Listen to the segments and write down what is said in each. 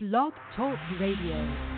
Blog Talk Radio.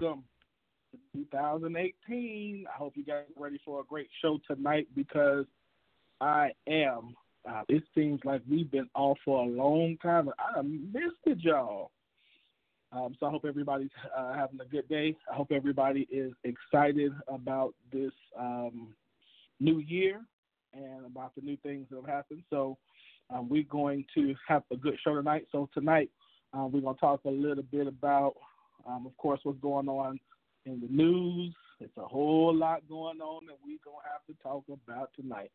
welcome to 2018. I hope you guys are ready for a great show tonight because I am. Uh, it seems like we've been off for a long time. I missed it, y'all. Um, so I hope everybody's uh, having a good day. I hope everybody is excited about this um, new year and about the new things that have happened. So um, we're going to have a good show tonight. So tonight uh, we're going to talk a little bit about um, of course, what's going on in the news. It's a whole lot going on that we're going to have to talk about tonight.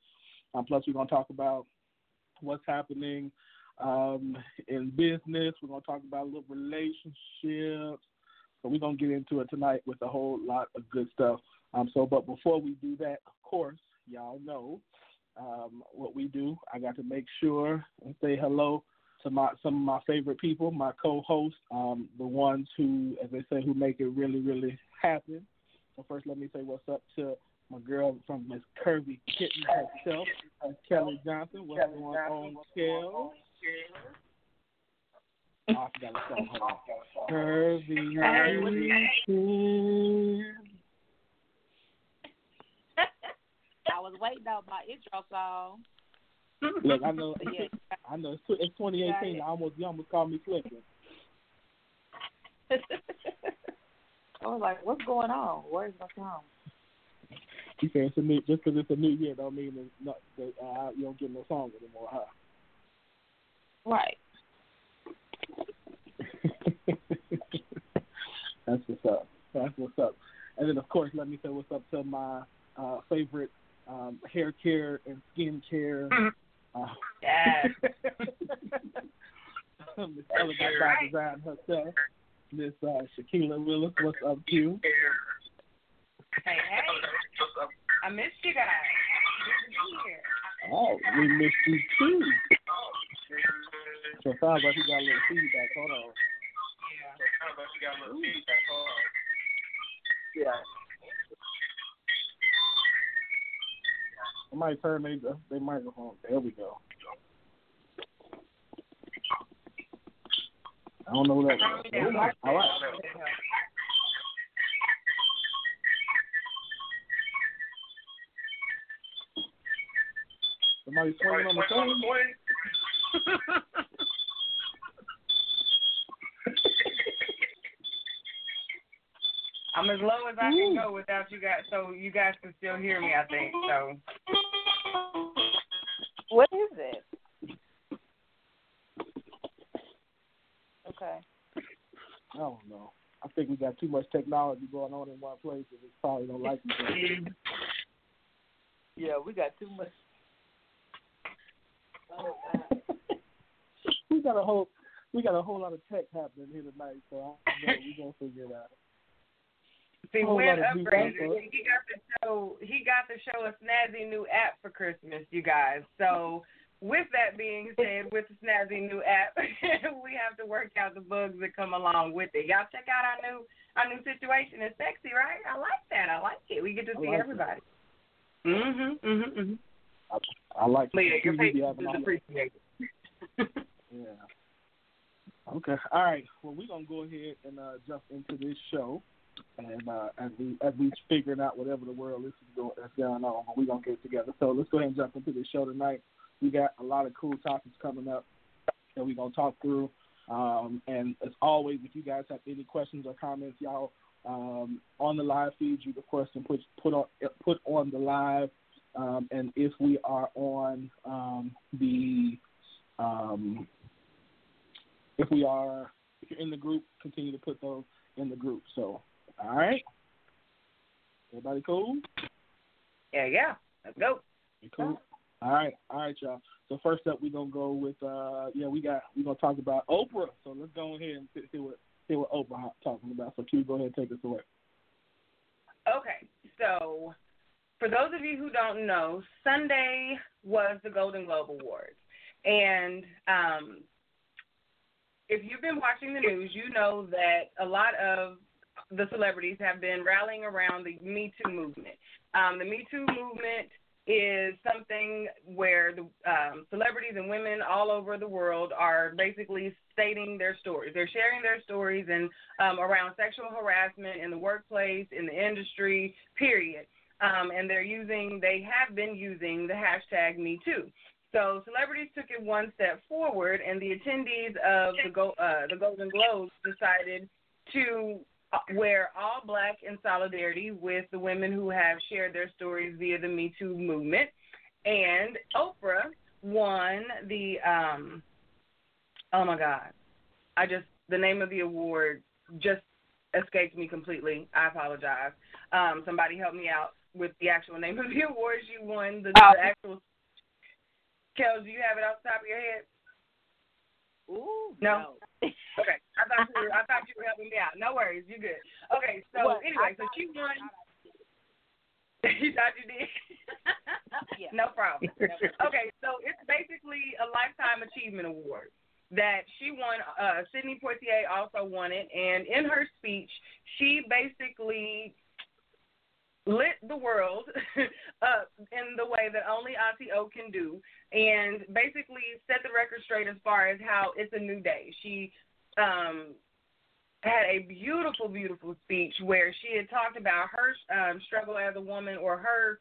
Um, plus, we're going to talk about what's happening um, in business. We're going to talk about little relationships. So we're going to get into it tonight with a whole lot of good stuff. Um, so, but before we do that, of course, y'all know um, what we do. I got to make sure and say hello to my some of my favorite people, my co-hosts, um, the ones who, as they say, who make it really, really happen. So first, let me say what's up to my girl from Miss Curvy Kitten herself, uh, Kelly Johnson. What's going on, Kel? Oh, I forgot to song. Hold on. Curvy Kitten. I was waiting on my intro song. Look, I know, yeah, I know. It's, it's 2018. I almost, you almost called me flipping. I was like, what's going on? Where's my song? You say it's a new, just because it's a new year, don't mean it's not that uh, you don't get no song anymore, huh? Right. That's what's up. That's what's up. And then, of course, let me say what's up to my uh, favorite um, hair care and skin care. Uh, Yes. Miss Elegant by Design herself, Miss uh, Shaquila Willis. What's up, Q? Hey, hey. I missed you guys. Good to be here. Oh, we missed you too. So it sounds like he got a little feedback. Hold on. Yeah. Somebody turn their, their microphone. There we go. I don't know who that was. All right. Somebody swinging on the phone. I'm as low as I can mm. go without you guys, so you guys can still hear me. I think so. What is it? Okay. I don't know. I think we got too much technology going on in one place, and it's probably don't like each other. Yeah, we got too much. we got a whole we got a whole lot of tech happening here tonight, so I know we gonna figure it out. See, Win upgraded. He got the show. He got the show a snazzy new app for Christmas, you guys. So, with that being said, with the snazzy new app, we have to work out the bugs that come along with it. Y'all check out our new our new situation. It's sexy, right? I like that. I like it. We get to I see like it. everybody. Mhm. Mhm. Mhm. I like Leah, your patience is appreciated. Yeah. Okay. All right. Well, we're gonna go ahead and uh, jump into this show, and uh, as we as we figuring out whatever the world is going that's going on, we're gonna get together. So let's go ahead and jump into the show tonight. We got a lot of cool topics coming up that we're gonna talk through. Um, and as always, if you guys have any questions or comments, y'all um, on the live feed, you of course can put put on put on the live. Um, and if we are on um, the um, if we are if you're in the group, continue to put those in the group. So, all right, everybody cool? Yeah, yeah. Let's go. You cool? All right, all right, y'all. So first up, we're gonna go with uh, yeah, we got we're gonna talk about Oprah. So let's go ahead and see, what see what Oprah talking about. So Q, go ahead and take us away. Okay, so for those of you who don't know, Sunday was the Golden Globe Awards, and um, if you've been watching the news, you know that a lot of the celebrities have been rallying around the Me Too movement. Um, the Me Too movement is something where the um, celebrities and women all over the world are basically stating their stories. They're sharing their stories and um, around sexual harassment in the workplace, in the industry, period. Um, and they're using, they have been using the hashtag Me Too. So celebrities took it one step forward, and the attendees of the Go, uh, the Golden Globes decided to uh, wear all black in solidarity with the women who have shared their stories via the Me Too movement. And Oprah won the um oh my god. I just the name of the award just escaped me completely. I apologize. Um somebody help me out with the actual name of the award she won, the, Oh. the actual Kel, do you have it off the top of your head? Ooh. No. Okay. I thought you were I thought you were helping me out. No worries, you good. Okay, so What? anyway, so she won you thought you did? Yeah. No problem. Okay, so it's basically a lifetime achievement award that she won. Uh, Sidney Poitier also won it, and in her speech, she basically lit the world up in the way that only Auntie O can do, and basically set the record straight as far as how it's a new day. She um, had a beautiful, beautiful speech where she had talked about her um, struggle as a woman or her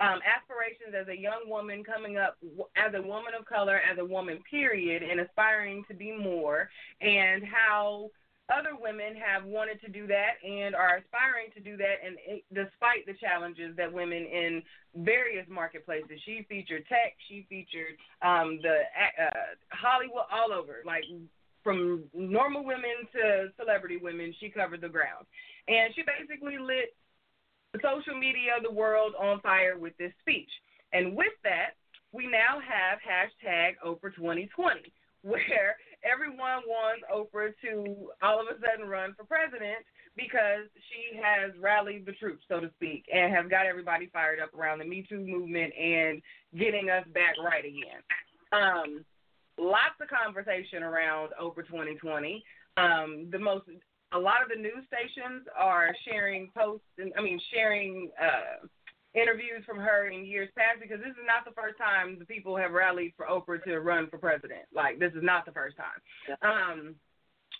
um, aspirations as a young woman coming up as a woman of color, as a woman, period, and aspiring to be more, and how other women have wanted to do that and are aspiring to do that, and it, despite the challenges that women in various marketplaces, she featured tech, she featured um, the uh, Hollywood, all over, like from normal women to celebrity women, she covered the ground, and she basically lit social media, of the world on fire with this speech. And with that, we now have hashtag Oprah 2020, where everyone wants Oprah to all of a sudden run for president because she has rallied the troops, so to speak, and has got everybody fired up around the Me Too movement and getting us back right again. Um, lots of conversation around Oprah 2020. Um, the most a lot of the news stations are sharing posts and I mean sharing uh, interviews from her in years past because this is not the first time the people have rallied for Oprah to run for president. Like this is not the first time. Um,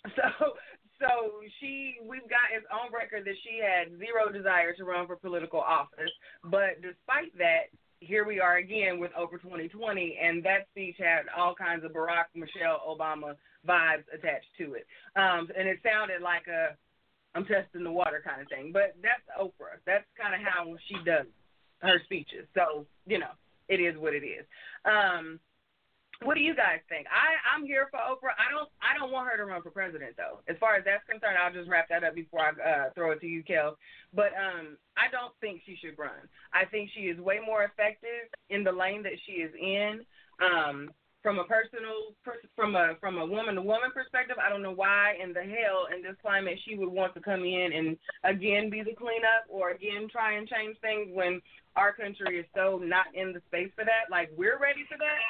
so so she we've got it's on record that she had zero desire to run for political office, but despite that, here we are again with Oprah 2020, and that speech had all kinds of Barack, Michelle Obama vibes attached to it. Um, and it sounded like a I'm testing the water kind of thing. But that's Oprah. That's kind of how she does her speeches. So, you know, it is what it is. Um, what do you guys think? I I'm here for Oprah. I don't I don't want her to run for president though. As far as that's concerned, I'll just wrap that up before I uh, throw it to you, Kel. But um, I don't think she should run. I think she is way more effective in the lane that she is in. Um, from a personal, from a from a woman to woman perspective, I don't know why in the hell in this climate she would want to come in and again be the cleanup or again try and change things when our country is so not in the space for that. Like we're ready for that,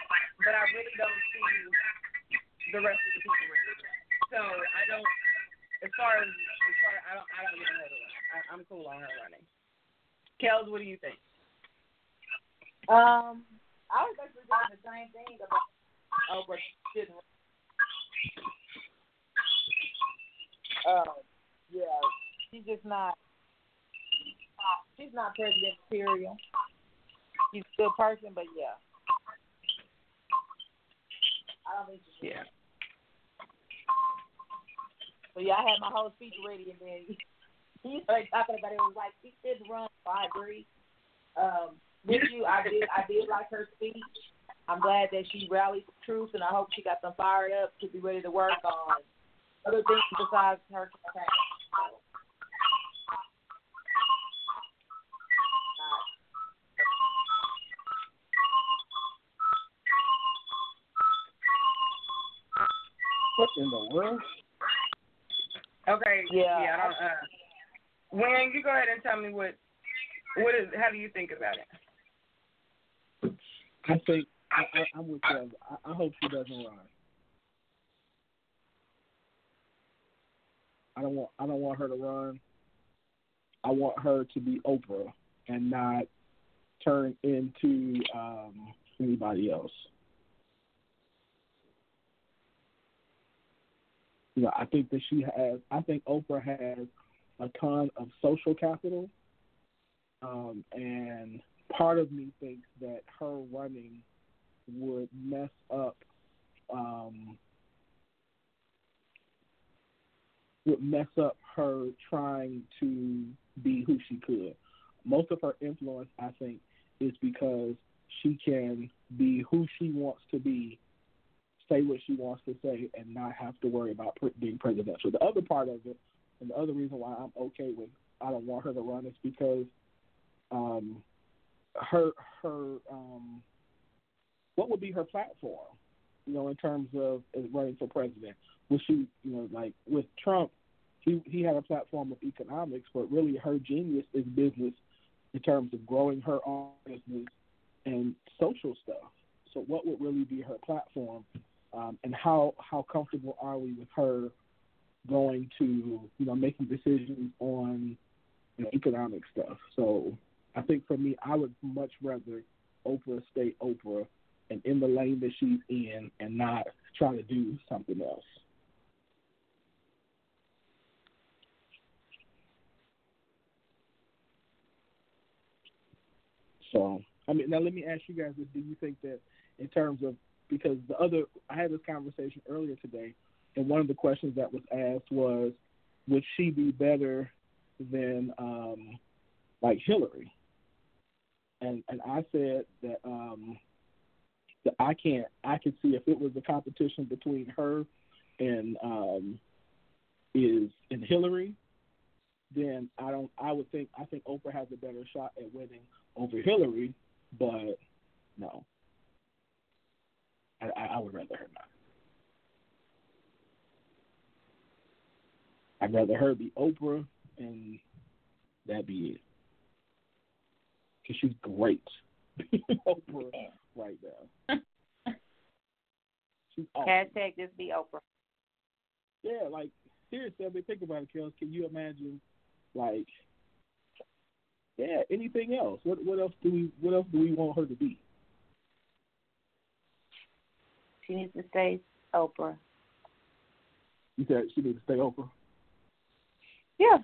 but I really don't see the rest of the people ready. For. So I don't. As far as as far I don't I don't want her to run. I, I'm cool on her running. Kels, what do you think? Um, I was actually thinking the same thing about Oprah didn't. Um, yeah, she's just not. She's not president material. She's a good person, but yeah, I don't think she should. Yeah. So yeah, I had my whole speech ready, and then he started talking about it. It was like she didn't run. So I agree. Um, with you, I did. I did like her speech. I'm glad that she rallied the troops, and I hope she got them fired up to be ready to work on other things besides her campaign. What in the world? Okay. Yeah. Yeah. I don't, uh, Wayne, you go ahead and tell me what what is how do you think about it? I think I, I, I'm with you. I, I hope she doesn't run. I don't want I don't want her to run. I want her to be Oprah and not turn into um, anybody else. You know, I think that she has. I think Oprah has a ton of social capital, um, and part of me thinks that her running would mess up um, would mess up her trying to be who she could. Most of her influence, I think, is because she can be who she wants to be, say what she wants to say, and not have to worry about pre- being presidential. The other part of it, and the other reason why I'm okay with I don't want her to run is because um, her her um, what would be her platform? You know, in terms of running for president, was she you know like with Trump, he he had a platform of economics, but really her genius is business in terms of growing her own business and social stuff. So, what would really be her platform, um, and how how comfortable are we with her going to you know making decisions on you know economic stuff? So, I think for me, I would much rather Oprah stay Oprah and in the lane that she's in, and not try to do something else. So, I mean, now let me ask you guys Do you think that, in terms of, because the other, I had this conversation earlier today, and one of the questions that was asked was, would she be better than, um, like Hillary? And and I said that um, that I can't, I could see if it was a competition between her and um, is and Hillary, then I don't. I would think I think Oprah has a better shot at winning over Hillary, but no, I, I would rather her not. I'd rather her be Oprah, and that be it. Cause she's great, being Oprah, right now. She's awesome. Hashtag just be Oprah. Yeah, like seriously, I mean, think about it, Kels. Can you imagine, like, yeah, anything else? What what else do we what else do we want her to be? She needs to stay Oprah. You said she needs to stay Oprah. Yeah.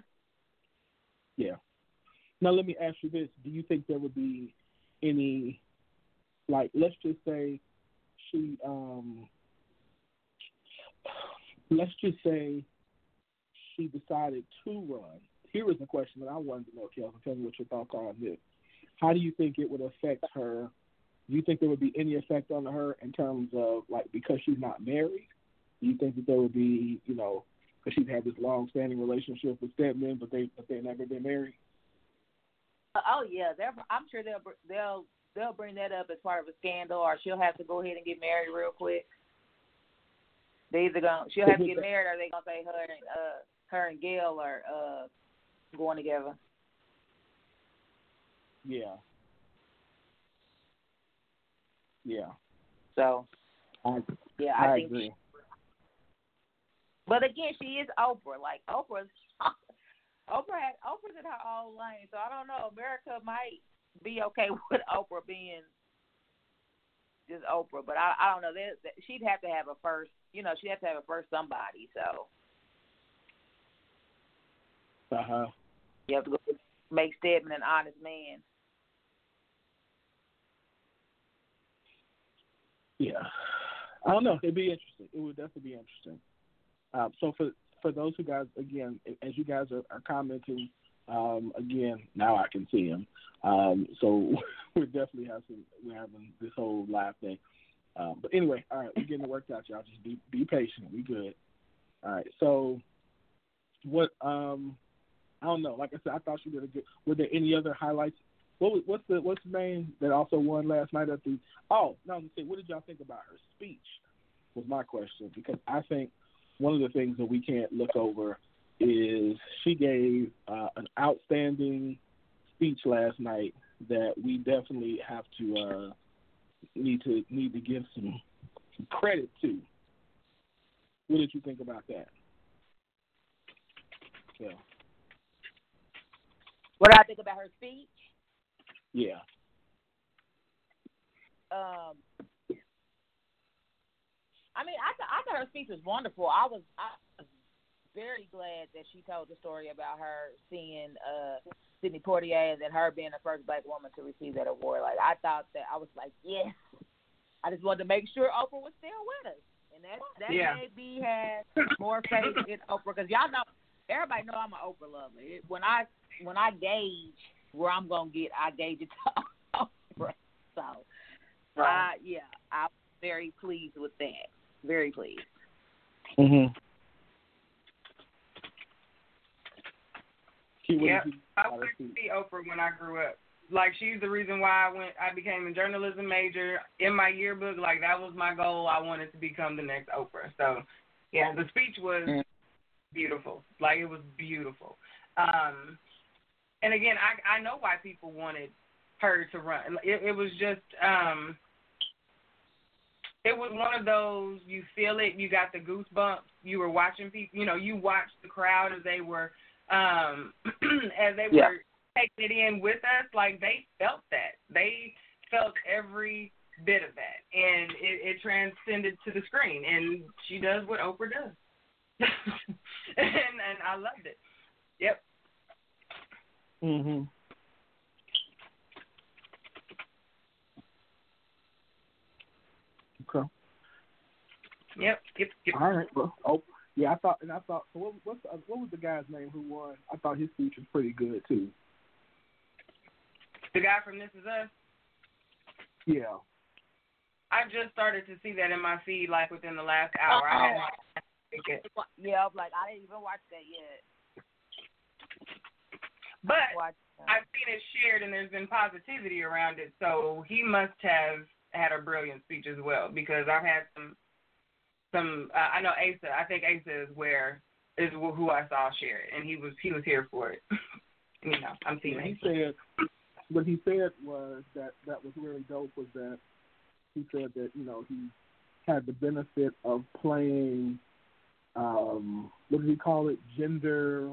Yeah. Now let me ask you this: Do you think there would be any, like, let's just say she, um, let's just say she decided to run. Here is a question that I wanted to know, Kelvin. Tell me what your thoughts are on this. How do you think it would affect her? Do you think there would be any effect on her in terms of like because she's not married? Do you think that there would be, you know, because she's had this long-standing relationship with Stedman, but they but they never been married? Oh yeah, they're, I'm sure they'll they'll they'll bring that up as part of a scandal, or she'll have to go ahead and get married real quick. They either gonna she'll have to get married, or they gonna say her and uh her and Gayle are uh going together. Yeah. Yeah. So I yeah, I, I think. agree. But again, she is Oprah. Like Oprah's Oprah had Oprah's in her own lane, so I don't know. America might be okay with Oprah being just Oprah, but I I don't know. They, she'd have to have a first. You know, she'd have to have a first somebody. So Uh huh. you have to go make Stedman an honest man. Yeah. I don't know. It'd be interesting. It would definitely be interesting. Um, so for for those who guys again, as you guys are, are commenting, um, again now I can see them. Um, so we definitely have some. We're having this whole live thing. Um, but anyway, all right, we're getting it worked out, y'all. Just be be patient. We good. All right. So what? Um, I don't know. Like I said, I thought she did a good. Were there any other highlights? What was, what's the what's the name that also won last night at the? Oh, no. I'm saying, what did y'all think about her speech? Was my question because I think one of the things that we can't look over is she gave uh, an outstanding speech last night that we definitely have to uh, need to need to give some, some credit to. What did you think about that? Yeah. What do I think about her speech? Yeah. Um, I mean, I th- I thought her speech was wonderful. I was I was very glad that she told the story about her seeing uh Sidney Poitier and then her being the first black woman to receive that award. Like I thought that I was like, yes. I just wanted to make sure Oprah was still with us, and that that Yeah. made me have more faith in Oprah because y'all know everybody know I'm an Oprah lover. It, when I when I gauge where I'm gonna get, I gave it to Oprah. So, uh, yeah, I'm very pleased with that. Very pleased. Mhm. Key, what Yep. did you think I about her wanted to speech? be Oprah when I grew up. Like she's the reason why I went. I became a journalism major in my yearbook. Like that was my goal. I wanted to become the next Oprah. So, yeah, the speech was Mm. beautiful. Like it was beautiful. Um, and again, I I know why people wanted her to run. It, it was just um, it was one of those you feel it, you got the goosebumps. You were watching people, you know, you watched the crowd as they were um as they Yeah. were taking it in with us. Like they felt that they felt every bit of that, and it, it transcended to the screen. And she does what Oprah does, and and I loved it. Yep. Mhm. Okay. Yep. Yep. Yep. All right. Well, oh, yeah. I thought, and I thought. So what? What's the, what was the guy's name who won? I thought his speech was pretty good too. The guy from This Is Us. Yeah. I just started to see that in my feed like within the last hour. I hadn't watched it. Yeah, I'm like I didn't even watch that yet. But I've seen it shared and there's been positivity around it, so he must have had a brilliant speech as well because I've had some some uh, I know Asa, I think Asa is where is who I saw share it and he was he was here for it. you know, I'm seeing Yeah, he Asa. said what he said was that that was really dope was that he said that you know he had the benefit of playing um what did he call it gender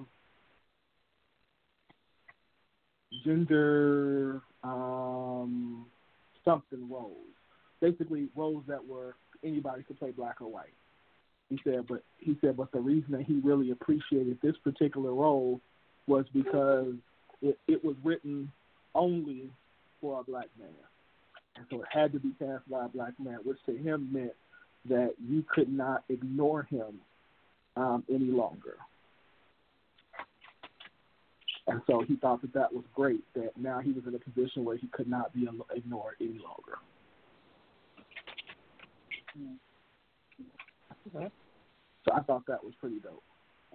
gender um something roles basically roles that were anybody could play black or white he said but he said but the reason that he really appreciated this particular role was because it, it was written only for a black man. And so it had to be cast by a black man, which to him meant that you could not ignore him um, any longer. And so he thought that that was great, that now he was in a position where he could not be ignored any longer. So I thought that was pretty dope.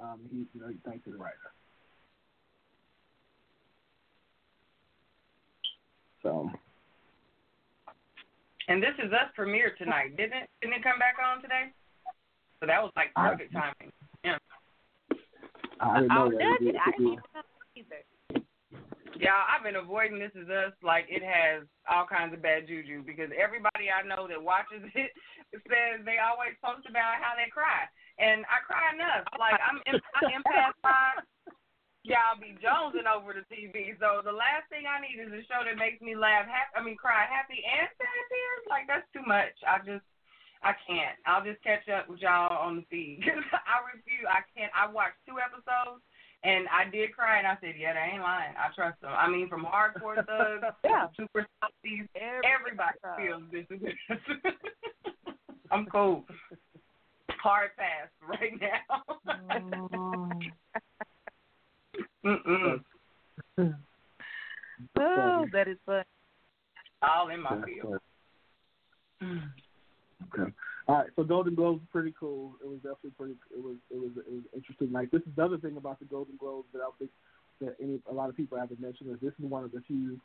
Um, he, you know, he thanked the writer. So And this is us premiere tonight, didn't it? Didn't it come back on today? So that was like I- perfect timing. Yeah. I didn't know Oh, that. does It it? I it didn't did. even know either. Yeah, I've been avoiding This Is Us like it has all kinds of bad juju because everybody I know that watches it says they always post about how they cry, and I cry enough. Like I'm, I am past five. Y'all be jonesing over the TV. So the last thing I need is a show that makes me laugh, happy, I mean cry, happy and sad tears. Like that's too much. I just, I can't. I'll just catch up with y'all on the feed. I refuse. I can't. I watched two episodes. And I did cry, and I said, "Yeah, they ain't lying. I trust them. I mean, from hardcore thugs Yeah. to super softies, Everybody everybody feels this this. I'm cool. Hard pass right now. Mm. Mm-mm. Oh, that is fun. All in my field. Mm. Okay. All right. So Golden Globes is pretty cool. It was definitely pretty. It was. It was. It was interesting. Like this is the other thing about the Golden Globes that I think that any a lot of people haven't mentioned is this is one of the few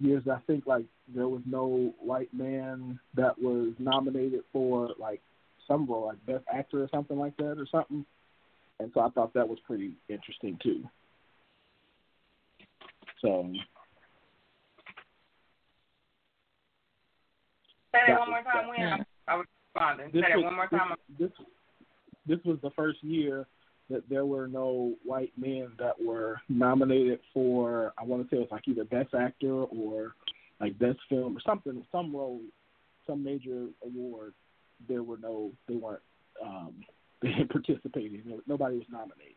years that I think like there was no white man that was nominated for like some role like best actor or something like that or something. And so I thought that was pretty interesting too. So Say that That one more time, Win. I was this Say that was, one more time. this this was the first year that there were no white men that were nominated for I want to say it was like either best actor or like best film or something some role some major award there were no they weren't um they didn't participate in nobody was nominated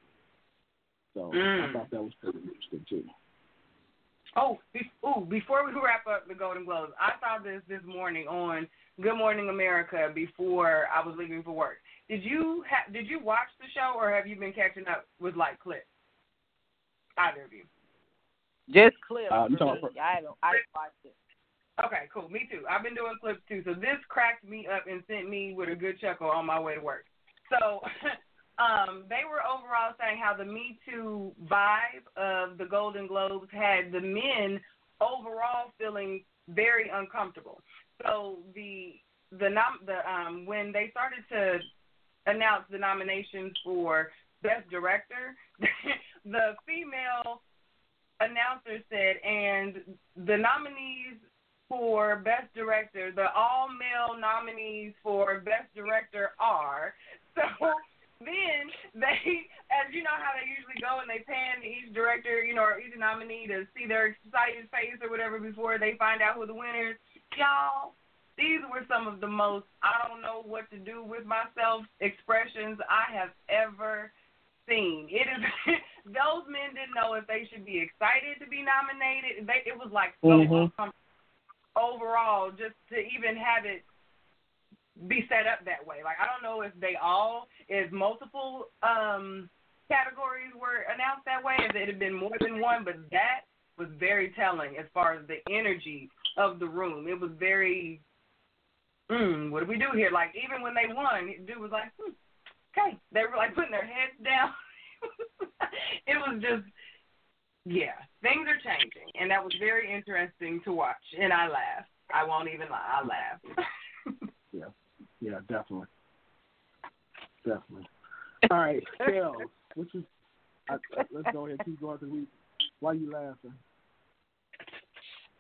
so I Mm. thought that was pretty interesting too Oh, be- ooh, before we wrap up the Golden Globes, I saw this this morning on Good Morning America before I was leaving for work. Did you ha- did you watch the show or have you been catching up with like clips? Either of you. Just clips. Uh, you for talking me. I don't. I haven't watched it. Okay, cool. Me too. I've been doing clips too. So this cracked me up and sent me with a good chuckle on my way to work. So um, they were overall saying how the Me Too vibe of the Golden Globes had the men overall feeling very uncomfortable. So the the nom the um when they started to announce the nominations for best director, the female announcer said, and the nominees for Best Director, the all male nominees for Best Director are. So then they, as you know how they usually go and they pan each director, you know, or each nominee to see their excited face or whatever before they find out who the winner is. Y'all, these were some of the most I don't know what to do with myself expressions I have ever seen. It is those men didn't know if they should be excited to be nominated. They, it was like so Mhm. overall just to even have it be set up that way. Like I don't know if they all if multiple um categories were announced that way, if it had been more than one, but that was very telling as far as the energy of the room. It was very mm, what do we do here? Like even when they won, dude was like, hmm, okay. They were like putting their heads down. it was just yeah, things are changing, and that was very interesting to watch. And I laughed. I won't even lie. I laughed. Yeah, yeah, definitely, definitely. All right, Shells, what you? I, let's go ahead. Keep going. We, why you laughing?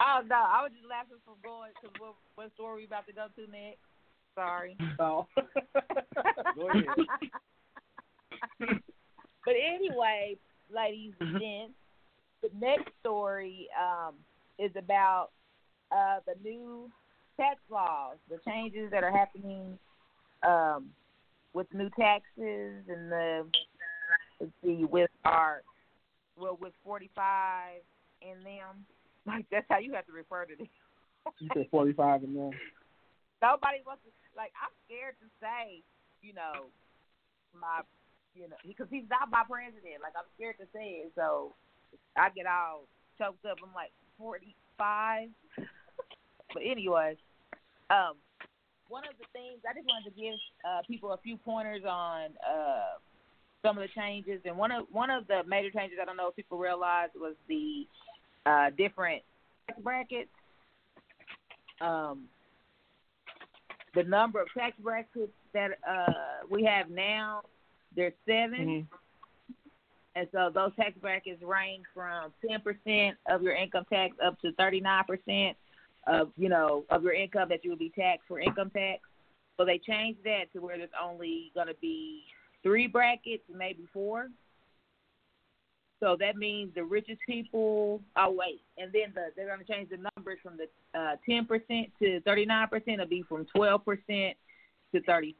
Oh no, I was just laughing from going to what, what store we about to go to next. Sorry. Oh, go ahead. but anyway, ladies and gents, the next story um, is about uh, the new tax laws, the changes that are happening um, with new taxes and the let's see with our well with forty five in them. Like that's how you have to refer to them. You said forty-five and then. Nobody wants to like. I'm scared to say, you know, my, you know, because he's not my president. Like I'm scared to say it, so I get all choked up. I'm like 45. but anyway, um, one of the things I just wanted to give uh, people a few pointers on uh, some of the changes, and one of one of the major changes I don't know if people realize was the uh, different tax brackets. Um, the number of tax brackets that uh, we have now, there's 7 Mhm. and so those tax brackets range from 10% of your income tax up to 39% of you know of your income that you will be taxed for income tax. So they changed that to where there's only going to be three brackets, maybe four. So that means the richest people. Oh wait, and then the, they're going to change the numbers from the uh, 10% to 39%. It'll be from 12% to 35%.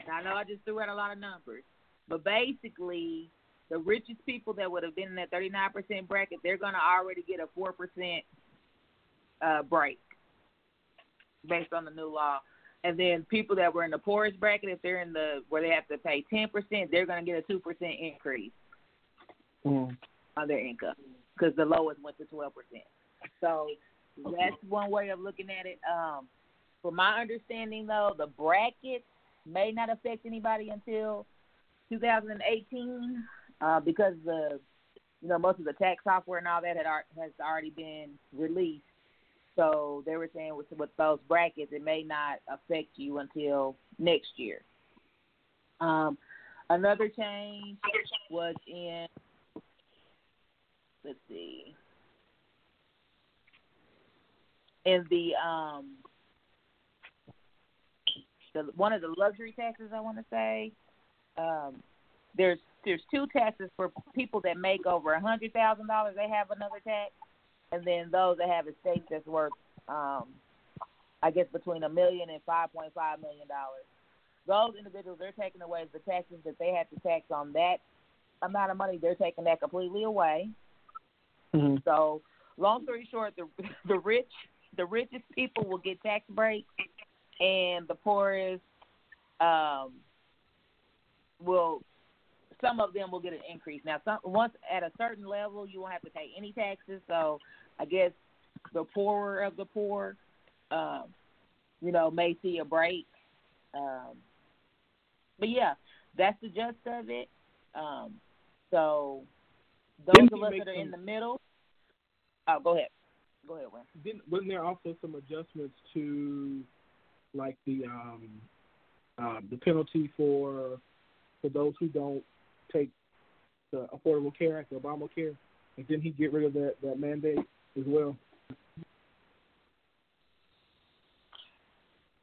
And I know I just threw out a lot of numbers, but basically, the richest people that would have been in that 39% bracket, they're going to already get a 4% uh, break based on the new law. And then people that were in the poorest bracket, if they're in the where they have to pay 10%, they're going to get a 2% increase Mm. on their income because the lowest went to 12%. So that's one way of looking at it. Um, from my understanding, though, the brackets may not affect anybody until 2018 uh, because the you know most of the tax software and all that had has already been released. So they were saying with with those brackets, it may not affect you until next year. Um, another change was in let's see. In the um the one of the luxury taxes I want to say um there's there's two taxes for people that make over a hundred thousand dollars they have another tax. And then those that have estates that's worth um I guess between a million and five point five million dollars. Those individuals they're taking away the taxes that they had to tax on that amount of money. They're taking that completely away hmm so, long story short, the the rich, the richest people will get tax breaks, and the poorest um, will. Some of them will get an increase. Now, some once at a certain level, you won't have to pay any taxes. So, I guess the poorer of the poor, um, you know, may see a break. Um, but yeah, that's the gist of it. Um, so those of us that are in the middle. Oh, go ahead. Go ahead, Wayne. Didn't wasn't there also some adjustments to like the um um the penalty for for those who don't take the Affordable Care Act, the Obamacare? And didn't he get rid of that that mandate as well?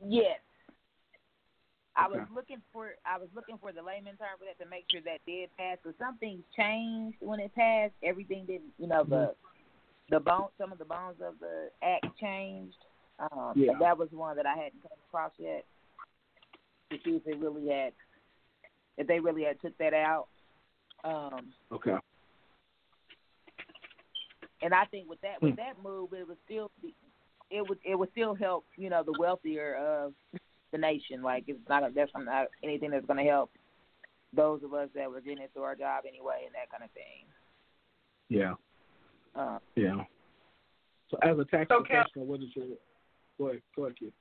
Yes. I was Okay. looking for I was looking for the layman term for that to make sure that did pass. So something changed when it passed. Everything didn't, you know, the the bone, some of the bones of the act changed. Um, Yeah. that was one that I hadn't come across yet to see if it really had, if they really had took that out. Um, Okay. and I think with that with that move, it would still be, it would it would still help you know the wealthier of the nation. Like it's not a, that's not anything that's going to help those of us that were getting it through our job anyway and that kind of thing. Yeah. Um, Yeah. So as a tax So, Cal- professional, what is your go ahead, go ahead, kid.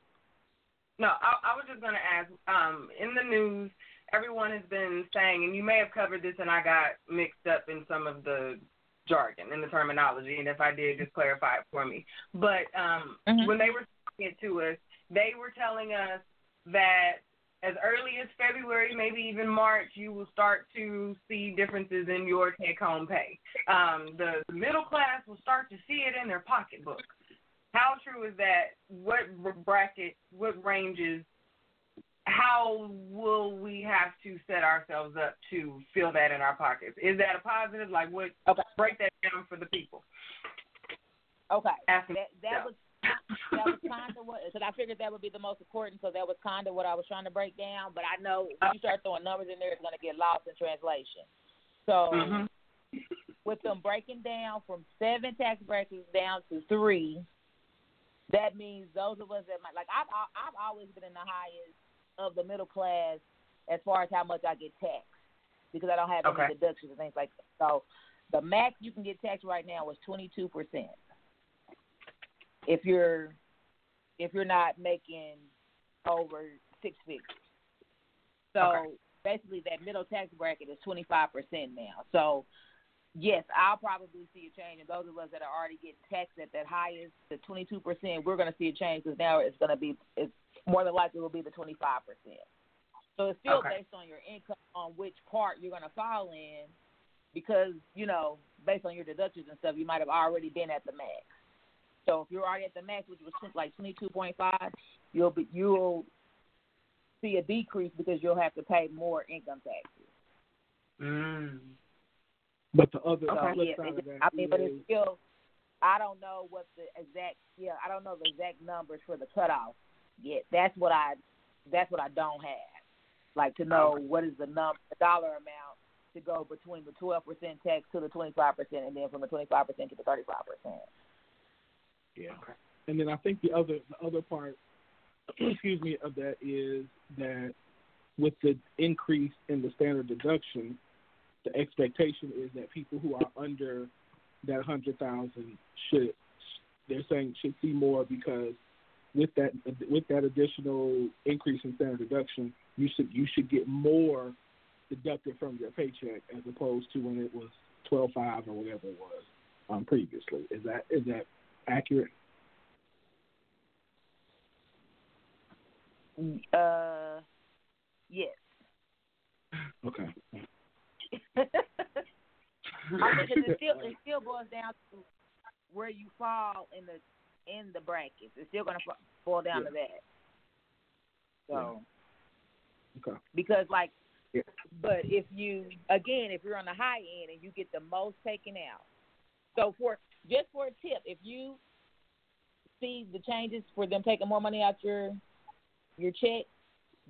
No, I, I was just going to ask. Um, in the news, everyone has been saying, and you may have covered this, and I got mixed up in some of the jargon and the terminology. And if I did, just clarify it for me. But um, Mhm. when they were saying it to us, they were telling us that as early as February, maybe even March, you will start to see differences in your take-home pay. Um, the middle class will start to see it in their pocketbook. How true is that? What bracket, what ranges, how will we have to set ourselves up to feel that in our pockets? Is that a positive? Like, what? Okay. Break that down for the people. okay, that that was that was kind of what because I figured that would be the most important. So that was kind of what I was trying to break down. But I know when you start throwing numbers in there, it's going to get lost in translation. So hmm with them breaking down from seven tax brackets down to three, that means those of us that might like I've I've always been in the highest of the middle class as far as how much I get taxed because I don't have Okay. any deductions and things like that. So the max you can get taxed right now is twenty two percent. If you're if you're not making over six figures. So Okay. basically that middle tax bracket is twenty five percent now. So yes, I'll probably see a change. And those of us that are already getting taxed at that highest, the twenty two percent, we're going to see a change because now it's going to be it's more than likely will be the twenty five percent. So it's still Okay. based on your income on which part you're going to fall in, because you know based on your deductions and stuff, you might have already been at the max. So if you're already at the max, which was like twenty two point five, you'll be you'll see a decrease because you'll have to pay more income taxes. Mm. But the other So the flip yeah, side of that I mean, but it's still, I don't know what the exact, yeah, I don't know the exact numbers for the cutoff yet. That's what I, that's what I don't have. Like to know what is the number, the dollar amount to go between the twelve percent tax to the twenty five percent, and then from the twenty five percent to the thirty five percent. Yeah. And then I think the other the other part, excuse me, of that is that with the increase in the standard deduction, the expectation is that people who are under that hundred thousand should they're saying should see more because with that with that additional increase in standard deduction, you should you should get more deducted from your paycheck as opposed to when it was twelve five or whatever it was um, previously. Is that is that accurate? Uh, yes. Okay. I think it still it still boils down to where you fall in the in the brackets. It's still going to boil down to that. So Okay. because like, Yeah. but if you again, if you're on the high end and you get the most taken out, so for just for a tip, if you see the changes for them taking more money out your your check,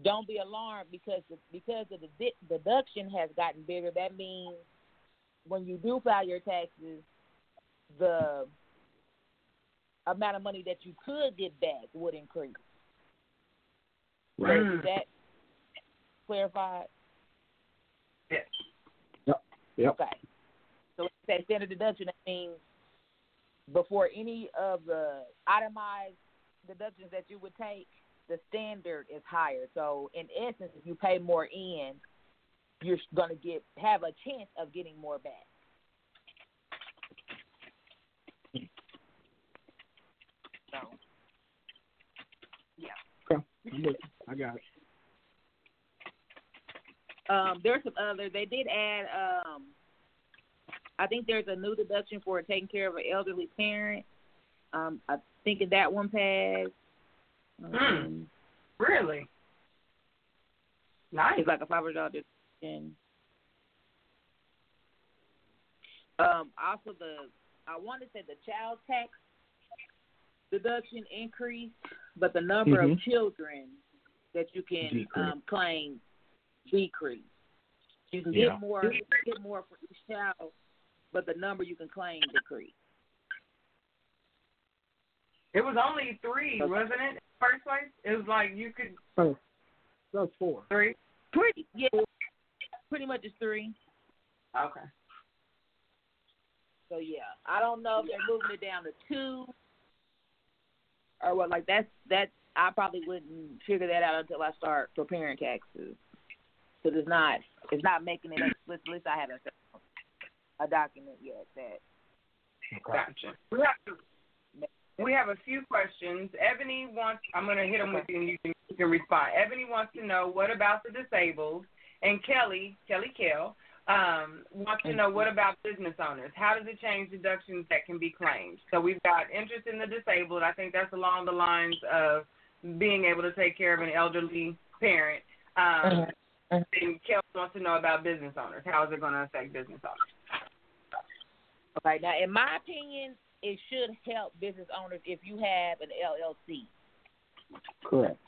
don't be alarmed because the, because the dedu- deduction has gotten bigger. That means when you do file your taxes, the amount of money that you could get back would increase. So Right. is that clarified? Yes. Yep. yep. Okay. So when you say standard deduction, that means before any of the itemized deductions that you would take, the standard is higher. So in essence, if you pay more in, you're going to get have a chance of getting more back. So yeah. Okay. I'm with you. I got it. Um, there's some other. They did add um, I think there's a new deduction for taking care of an elderly parent. Um, I think that one passed. Um, Really? Nice. It's like a five hundred dollar deduction. Um, also the I want to say the child tax deduction increased, but the number of Mhm. children that you can Decreased. um, claim decreased. You can Yeah. get more get more for each child, but the number you can claim decreased. It was only three, wasn't it? First place, it was like you could Oh, that's four. three. Pretty yeah, pretty much it's three. Okay. So yeah, I don't know if they're moving it down to two or what. Like that's that's I probably wouldn't figure that out until I start preparing taxes. Because it's not it's not making it explicit. At least I haven't found a document yet that. Gotcha. We have we have a few questions. Ebony wants. I'm going to hit them with you, and you can you can respond. Ebony wants to know what about the disabled, and Kelly Kelly Kell um, wants to know what about business owners. How does it change deductions that can be claimed? So we've got interest in the disabled. I think that's along the lines of being able to take care of an elderly parent. Um, And Kelly wants to know about business owners. How is it going to affect business owners? Okay, now in my opinion, it should help business owners if you have an LLC. Correct.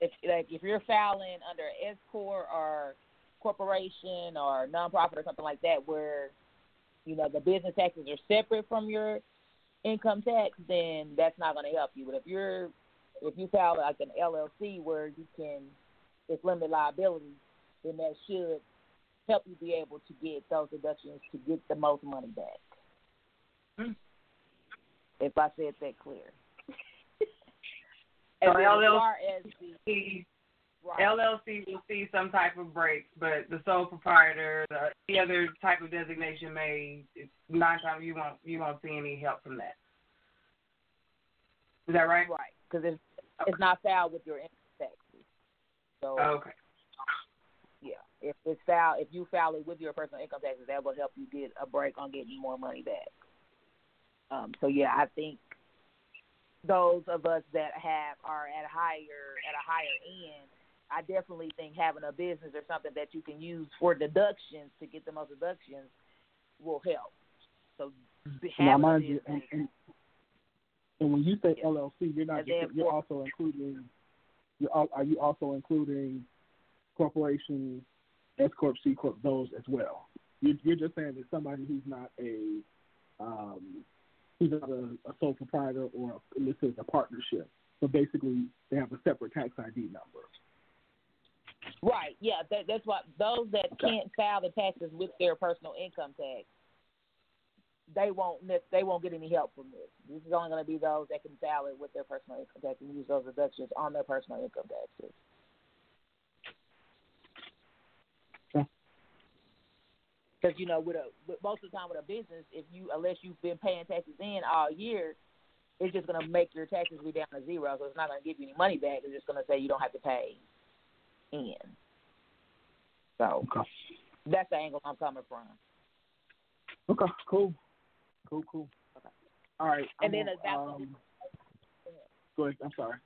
if like if you're filing under S corp or corporation or nonprofit or something like that, where you know the business taxes are separate from your income tax, then that's not going to help you. But if you're if you file like an LLC where you can it's limited liability, then that should help you be able to get those deductions to get the most money back. Hmm. If I said that clear. So LLC far as the right. LLC will see some type of breaks, but the sole proprietor, the, any other type of designation may it's nine times you won't you won't see any help from that. Is that right? Right, because it's it's not filed with your income taxes. So Okay. If it's filed, if you file it with your personal income taxes, that will help you get a break on getting more money back. Um, so yeah, I think those of us that have are at a higher at a higher end, I definitely think having a business or something that you can use for deductions to get the most deductions will help. So Now, having mind you, and, and, and when you say LLC, you're not just, you're also including. You're, are you also including corporations, S corp, C corp, those as well? You're, you're just saying that somebody who's not a um, who's not a, a sole proprietor or a, let's say a partnership, but basically they have a separate tax ID number. Right. Yeah. That, that's why those that Okay. can't file the taxes with their personal income tax, they won't ne- they won't get any help from this. This is only going to be those that can file it with their personal income tax and use those deductions on their personal income taxes. Because you know, with a with most of the time with a business, if you unless you've been paying taxes in all year, it's just going to make your taxes be down to zero. So it's not going to give you any money back. It's just going to say you don't have to pay in. So Okay. that's the angle I'm coming from. Okay. Cool. Cool. Cool. Okay. All right. And I'm then gonna, about um, go ahead. I'm sorry.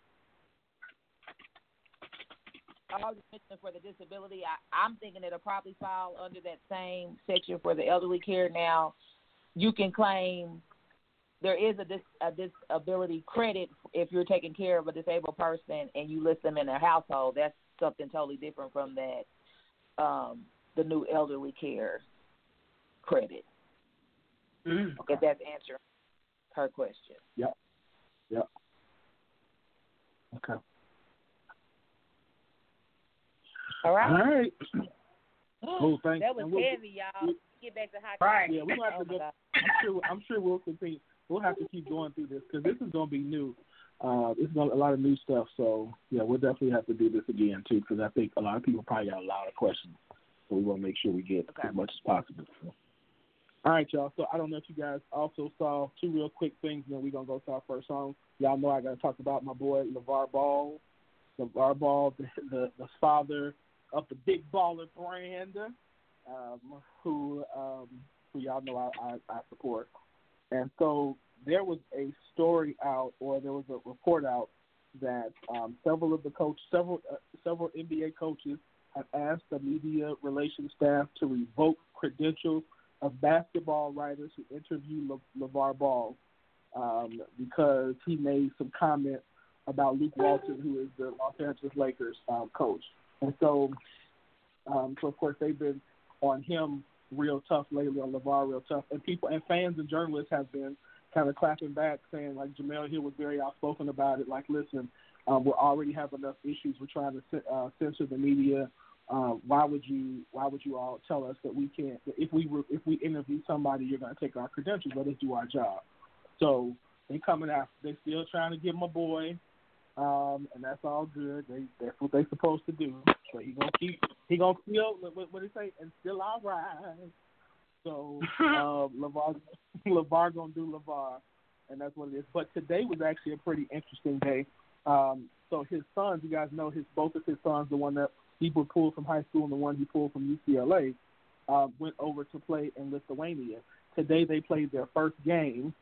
Mentioning for the disability, I, I'm thinking it'll probably fall under that same section for the elderly care. Now, you can claim there is a, dis, a disability credit if you're taking care of a disabled person and you list them in a household. That's something totally different from that, um, the new elderly care credit. Mm. Okay, that's answering her question. Yep. Yep. Okay. All All right. right. Cool. Thanks. That was we'll- heavy, y'all. we- Get back to hot Right. Yeah, we have Oh to go. I'm sure. I'm sure we'll continue. We'll have to keep going through this because this is going to be new. Uh, this is gonna, a lot of new stuff. So yeah, we'll definitely have to do this again too because I think a lot of people probably got a lot of questions. So we want to make sure we get Okay. as much as possible. So. All right, y'all. So I don't know if you guys also saw two real quick things, and then we're gonna go to our first song. Y'all know I got to talk about my boy LaVar Ball. LaVar Ball, the, the the father of the Big Baller brand, um, who um, who y'all know I, I, I support. And so there was a story out, or there was a report out that um, several of the coach, several uh, several NBA coaches have asked the media relations staff to revoke credentials of basketball writers who interviewed Le- LaVar Ball um, because he made some comments about Luke Walton, who is the Los Angeles Lakers um, coach. And so, um, so of course they've been on him real tough lately, on LaVar real tough, and people and fans and journalists have been kind of clapping back, saying like Jemele Hill was very outspoken about it. Like, listen, um, we already have enough issues. We're trying to uh, censor the media. Uh, why would you? Why would you all tell us that we can't? If we were, if we interview somebody, you're going to take our credentials. Let us do our job. So they coming after. They still trying to give my boy, um, and that's all good. They that's what they supposed to do. But he gonna keep. He gonna still. What, what they say? And still all right. So uh, LaVar, LaVar gonna do LaVar, and that's what it is. But today was actually a pretty interesting day. Um, so his sons, you guys know his both of his sons, the one that he would pull from high school and the one he pulled from UCLA, uh, went over to play in Lithuania. Today they played their first game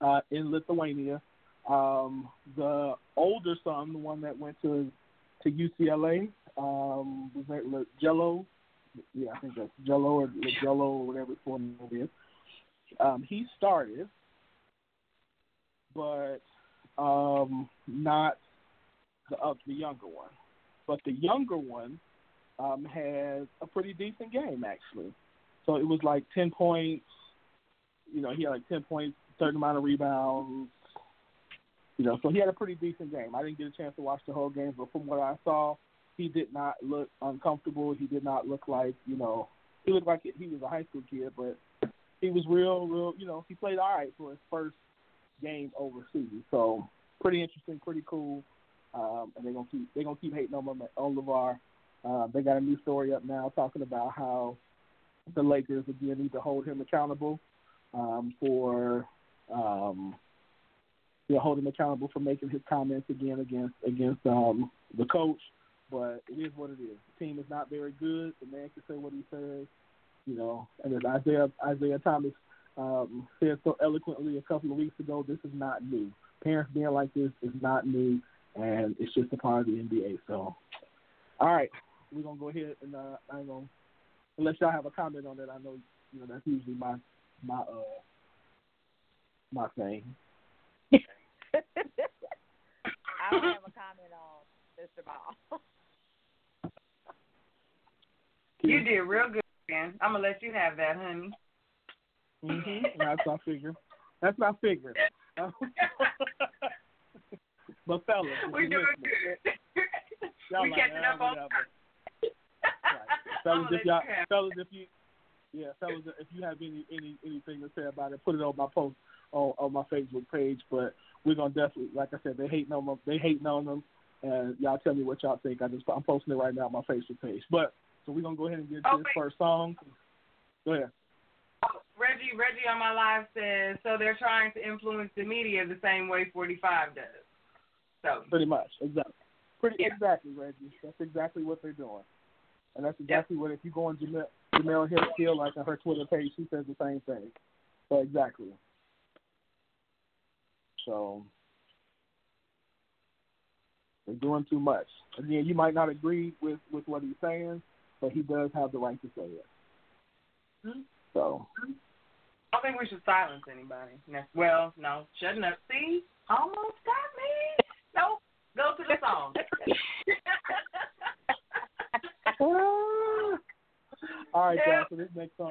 uh, in Lithuania. Um, the older son, the one that went to to UCLA, um, was that Gelo? Yeah, I think that's Gelo or Gelo or whatever his name is. Um, he started, but um, not the uh, the younger one. But the younger one um, had a pretty decent game actually. So it was like ten points. You know, he had like ten points, certain amount of rebounds. You know, so he had a pretty decent game. I didn't get a chance to watch the whole game, but from what I saw, he did not look uncomfortable. He did not look like you know he looked like he was a high school kid, but he was real, real. You know, he played all right for his first game overseas. So pretty interesting, pretty cool. Um, and they're gonna keep they're gonna keep hating on on LaVar. Uh, they got a new story up now talking about how the Lakers again need to hold him accountable um, for um, you know, hold him accountable for making his comments again against against um, the coach. But it is what it is. The team is not very good. The man can say what he says, you know. And as Isaiah Isaiah Thomas um, said so eloquently a couple of weeks ago, this is not new. Parents being like this is not new, and it's just a part of the NBA. So, all right, we're gonna go ahead and uh, I ain't gonna unless y'all have a comment on that. I know you know that's usually my my uh my thing. I don't have a comment on Mr. Ball. You did real good, man. I'm gonna let you have that, honey. Mhm. That's my figure. That's my figure. but fellas, We're doing good. y'all we like, catching up on whatever. Right. Fellas, if y'all, you have it. fellas, if you, yeah, fellas, if you have any any anything to say about it, put it on my post on on my Facebook page. But we're gonna definitely, like I said, they hating on them. They hating on them, and y'all tell me what y'all think. I just I'm posting it right now on my Facebook page. But so we're gonna go ahead and get this first song. Go ahead. Oh, Reggie, Reggie on my live says so they're trying to influence the media the same way 45 does. So Pretty much, exactly. Pretty Yeah. exactly, Reggie. That's exactly what they're doing, and that's exactly what if you go on Jemele, Jemele Hill, Hill, like on her Twitter page, she says the same thing. So exactly. So they're doing too much. Again, you might not agree with with what he's saying, but he does have the right to say it. Mhm. So I don't think we should silence anybody. No. Well, no, shutting up. See, almost got me. Nope. Go to the song. All right, guys. So this next song,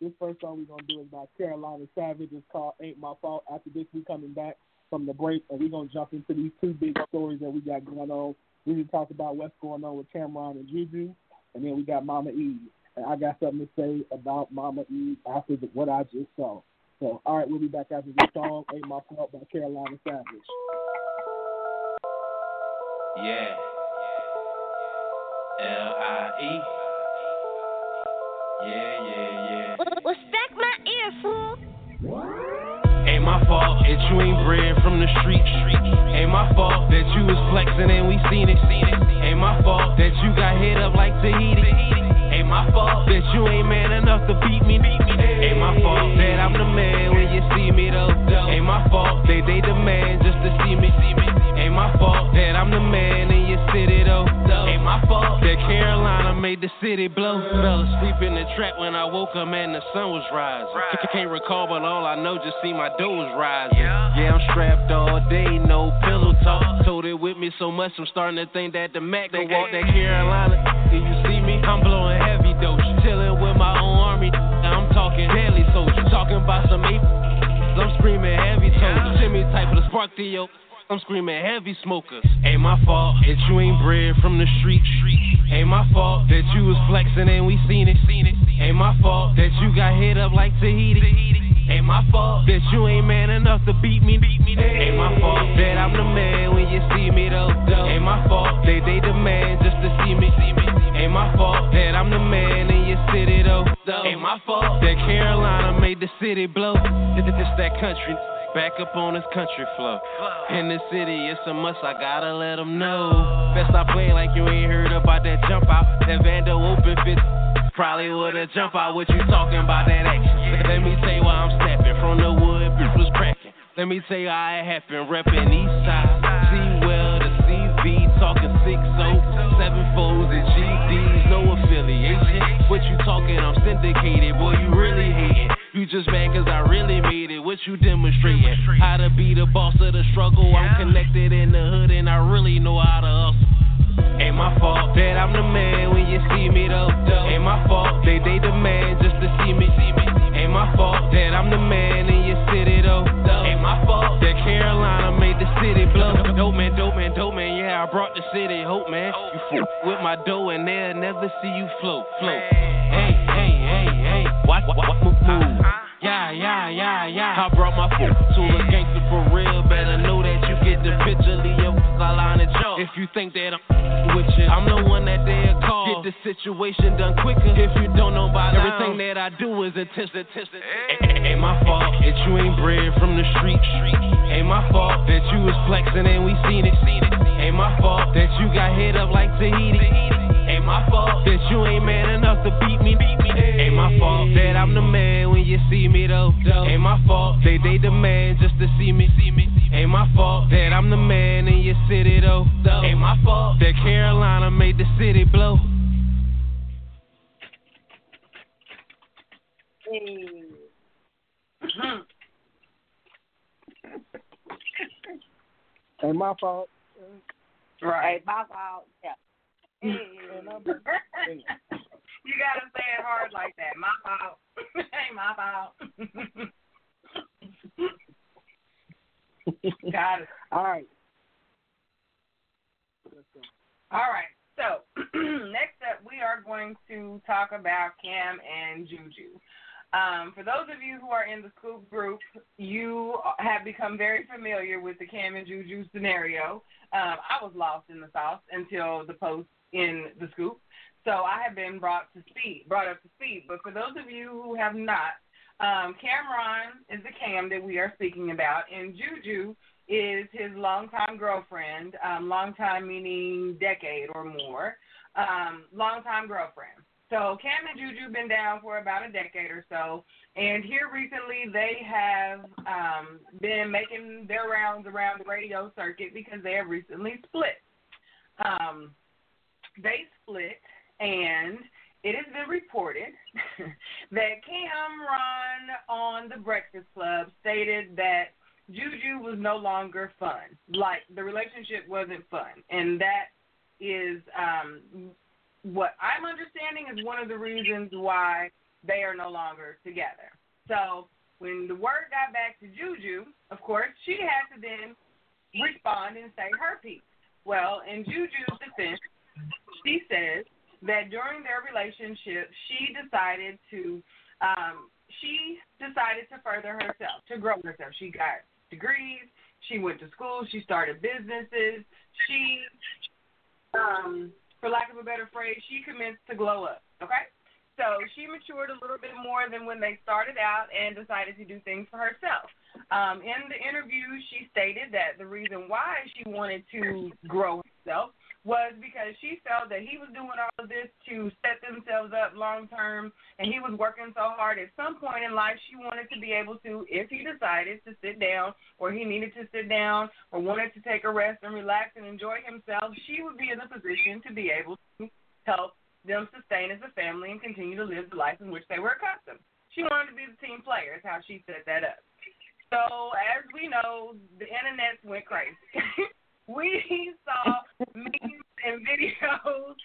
this, first song we're gonna do is by Carolina Savage. It's called "Ain't My Fault." After this, we coming back from the break, and we're gonna jump into these two big stories that we got going on. We to talk about what's going on with Cam'ron and Juju, and then we got Mama Eve. And I got something to say about Mama Eve after the, what I just saw. So, all right, we'll be back after this song, "Ain't My Fault" by Carolina Savage. Yeah. L I E. Yeah, yeah, yeah. Well, stack my ear, fool. Ain't my fault that you ain't bred from the street. Ain't my fault that you was flexing and we seen it. Ain't my fault that you got hit up like Tahiti. Ain't my fault that you ain't man enough to beat me. Ain't my fault that I'm the man when you see me though. Ain't my fault they they demand just to see me. Ain't my fault that I'm the man in your city though. Ain't my fault that Carolina made the city blow. Fell asleep in the trap when I woke up, man, the sun was rising. C- Can't recall, but all I know, just see my dough was rising. Yeah, I'm strapped all day, no pillow talk. Told it with me so much, I'm starting to think that the Mac can walk that Carolina. Do you see me? I'm blowing heavy dose, chilling with my own army. Now I'm talking deadly soldier, talking about some ape. I'm screaming heavy toes. Jimmy type of the spark yoke. I'm screaming heavy smokers. Ain't my fault that you ain't bred from the street. Ain't my fault that you was flexing and we seen it. Ain't my fault that you got hit up like Tahiti. Ain't my fault that you ain't man enough to beat me. Ain't my fault that I'm the man when you see me though. Ain't my fault they they demand just to see me. Ain't my fault that I'm the man in your city though. Ain't my fault that Carolina made the city blow. It's that country. Back up on this country flow. In the city, it's a must, I gotta let them know. Best stop playing like you ain't heard about that jump out. That Vando open fit. Probably would've jump out what you talking about that action. Let me tell you why I'm snapping from the wood, bitch was cracking. Let me tell you how it happened, reppin' east side. C well to CV, talking six oh, seven foes and GDs, no affiliation. What you talking, I'm syndicated, boy, you really hating. You just mad cause I really made it, what you demonstrating? How to be the boss of the struggle, I'm connected in the hood and I really know how to hustle. Ain't my fault that I'm the man when you see me though. Ain't my fault they they demand just to see me. Ain't my fault that I'm the man in your city though. Ain't my fault that Carolina made the city blow. I brought the city hope man. You f- with my dough and they'll never see you float, float. Hey, hey, hey, hey. Watch, watch, move, move. Yeah, yeah, yeah, yeah. I brought my foot to a gangster for real. Better know that you get the picture, Leo. I line it. If you think that I'm with you, I'm the one that they'll call. Get the situation done quicker. If you don't know about everything that I do is intense, intense, intense. Ain't my fault that you ain't bred from the street. Ain't my fault that you was flexing and we seen it. Ain't my fault that you got hit up like Tahiti. Ain't my fault that you ain't man enough to beat me. Beat me. Ain't my fault that I'm the man when you see me though. Ain't my fault they they demand just to see me. See me. Ain't my fault that I'm the man in your city though. Ain't my fault that Carolina made the city blow. Mm-hmm. Ain't my fault. Right. Ain't my fault. Yeah. Hey, You gotta say it hard like that. My fault. hey, my fault. Got it. All right. All right. So next up, we are going to talk about Cam and Juju. Um, for those of you who are in the Scoop group, you have become very familiar with the Cam and Juju scenario. Um, I was lost in the sauce until the post in the Scoop, so I have been brought to speed, brought up to speed. But for those of you who have not, um, Cam'ron is the Cam that we are speaking about, and Juju is his longtime girlfriend, um, longtime meaning decade or more, um, longtime girlfriend. So Cam and Juju been down for about a decade or so, and here recently they have um, been making their rounds around the radio circuit because they have recently split. Um, they split, and it has been reported that Cam'ron on the Breakfast Club stated that Juju was no longer fun. Like the relationship wasn't fun, and that is um, what I'm understanding is one of the reasons why they are no longer together. So when the word got back to Juju, of course, she had to then respond and say her piece. Well, in Juju's defense, she says that during their relationship, she decided to um, she decided to further herself, to grow herself. She got degrees. She went to school. She started businesses. She, um, for lack of a better phrase, she commenced to glow up. Okay, so she matured a little bit more than when they started out and decided to do things for herself. Um, in the interview, she stated that the reason why she wanted to grow herself was because she felt that he was doing all of this to set themselves up long term and he was working so hard. At some point in life she wanted to be able to if he decided to sit down or he needed to sit down or wanted to take a rest and relax and enjoy himself she would be in a position to be able to help them sustain as a family and continue to live the life in which they were accustomed. She wanted to be the team player is how she set that up. So as we know the internet went crazy we saw memes and videos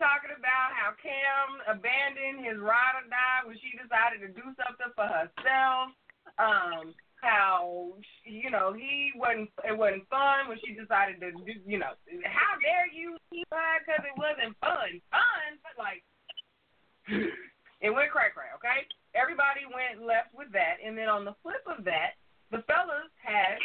talking about how Cam abandoned his ride or die when she decided to do something for herself. Um, how you know he wasn't it wasn't fun when she decided to do you know how dare you keep her because it wasn't fun. Fun but like it went cray cray okay? Everybody went left with that. And then on the flip of that the fellas had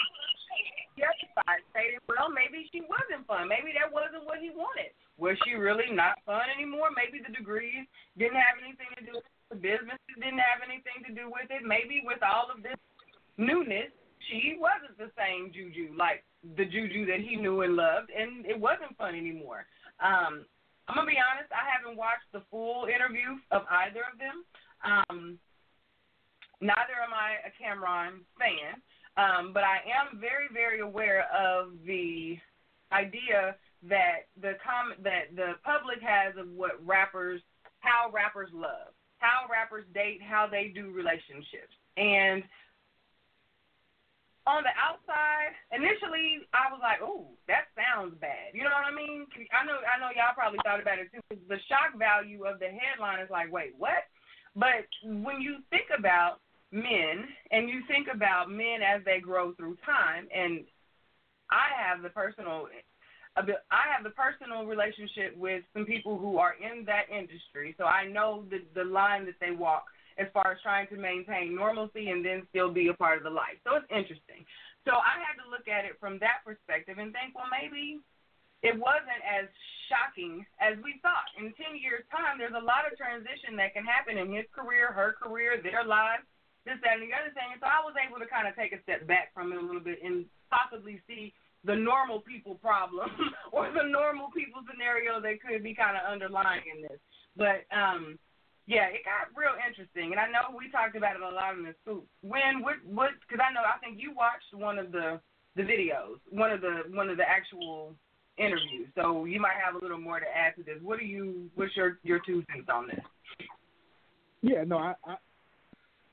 justified, stated, well, maybe she wasn't fun. Maybe that wasn't what he wanted. Was she really not fun anymore? Maybe the degrees didn't have anything to do with it. The businesses didn't have anything to do with it. Maybe with all of this newness, she wasn't the same Juju, like the Juju that he knew and loved, and it wasn't fun anymore. Um, I'm gonna be honest, I haven't watched the full interview of either of them. Um, neither am I a Cam'ron fan. Um, but I am very, very aware of the idea that the com- that the public has of what rappers, how rappers love, how rappers date, how they do relationships, and on the outside, initially I was like, "Oh, that sounds bad." You know what I mean? I know, I know, y'all probably thought about it too. The shock value of the headline is like, "Wait, what?" But when you think about men and you think about men as they grow through time and I have the personal I have the personal relationship with some people who are in that industry, so I know the the line that they walk as far as trying to maintain normalcy and then still be a part of the life. So it's interesting. So I had to look at it from that perspective and think, well, maybe it wasn't as shocking as we thought. In 10 years' time, there's a lot of transition that can happen in his career, her career, their lives this, that, and the other thing. And so I was able to kind of take a step back from it a little bit and possibly see the normal people problem or the normal people scenario that could be kind of underlying in this. But um, yeah, it got real interesting, and I know we talked about it a lot in the school. When what what? Because I know I think you watched one of the the videos, one of the one of the actual interviews. So you might have a little more to add to this. What are you? What's your your two cents on this? Yeah, no, I, I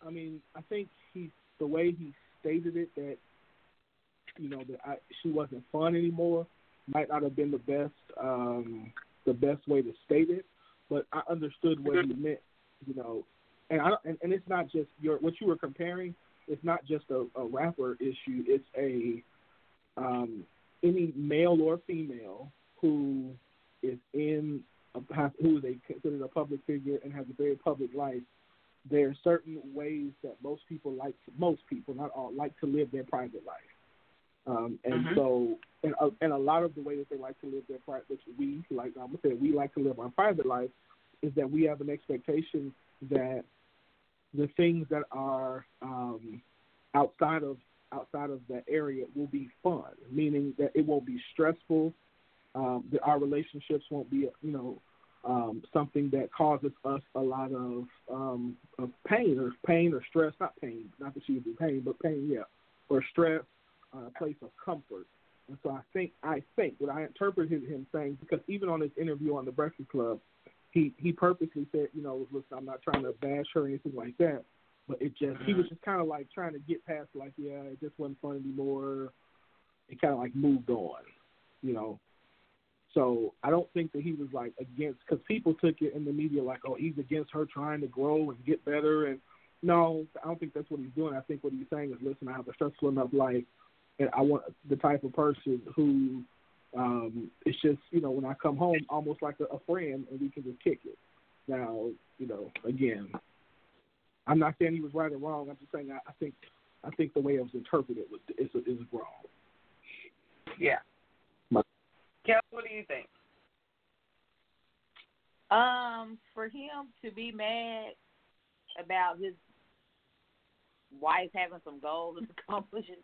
I mean, I think he the way he stated it that you know that I, she wasn't fun anymore might not have been the best um, the best way to state it, but I understood what he meant. You know, and I and, and it's not just your what you were comparing. It's not just a, a rapper issue. It's a um, any male or female who is in a, who is a considered a public figure and has a very public life there are certain ways that most people like to, most people, not all, like to live their private life. Um, and Mhm. so, and, uh, and a lot of the ways that they like to live their private, which we like, I'm say we like to live our private life, is that we have an expectation that the things that are um, outside of outside of that area will be fun, meaning that it won't be stressful. Um, that our relationships won't be, you know, um, something that causes us a lot of um, of pain or pain or stress. Not pain, not that she would be pain, but pain, yeah, or stress, uh, a place of comfort. And so I think I think what I interpreted him saying because even on his interview on the Breakfast Club, he he purposely said, you know, listen, I'm not trying to bash her or anything like that, but it just he was just kind of like trying to get past like, yeah, it just wasn't fun anymore. It kind of like moved on, you know. So I don't think that he was like against because people took it in the media like, oh, he's against her trying to grow and get better. And no, I don't think that's what he's doing. I think what he's saying is, listen, I have a stressful enough life, and I want the type of person who um it's just you know when I come home almost like a, a friend and we can just kick it. Now you know again, I'm not saying he was right or wrong. I'm just saying I, I think I think the way it was interpreted was is is wrong. Yeah. My- Kel, what do you think? Um, for him to be mad about his wife having some goals and accomplishments,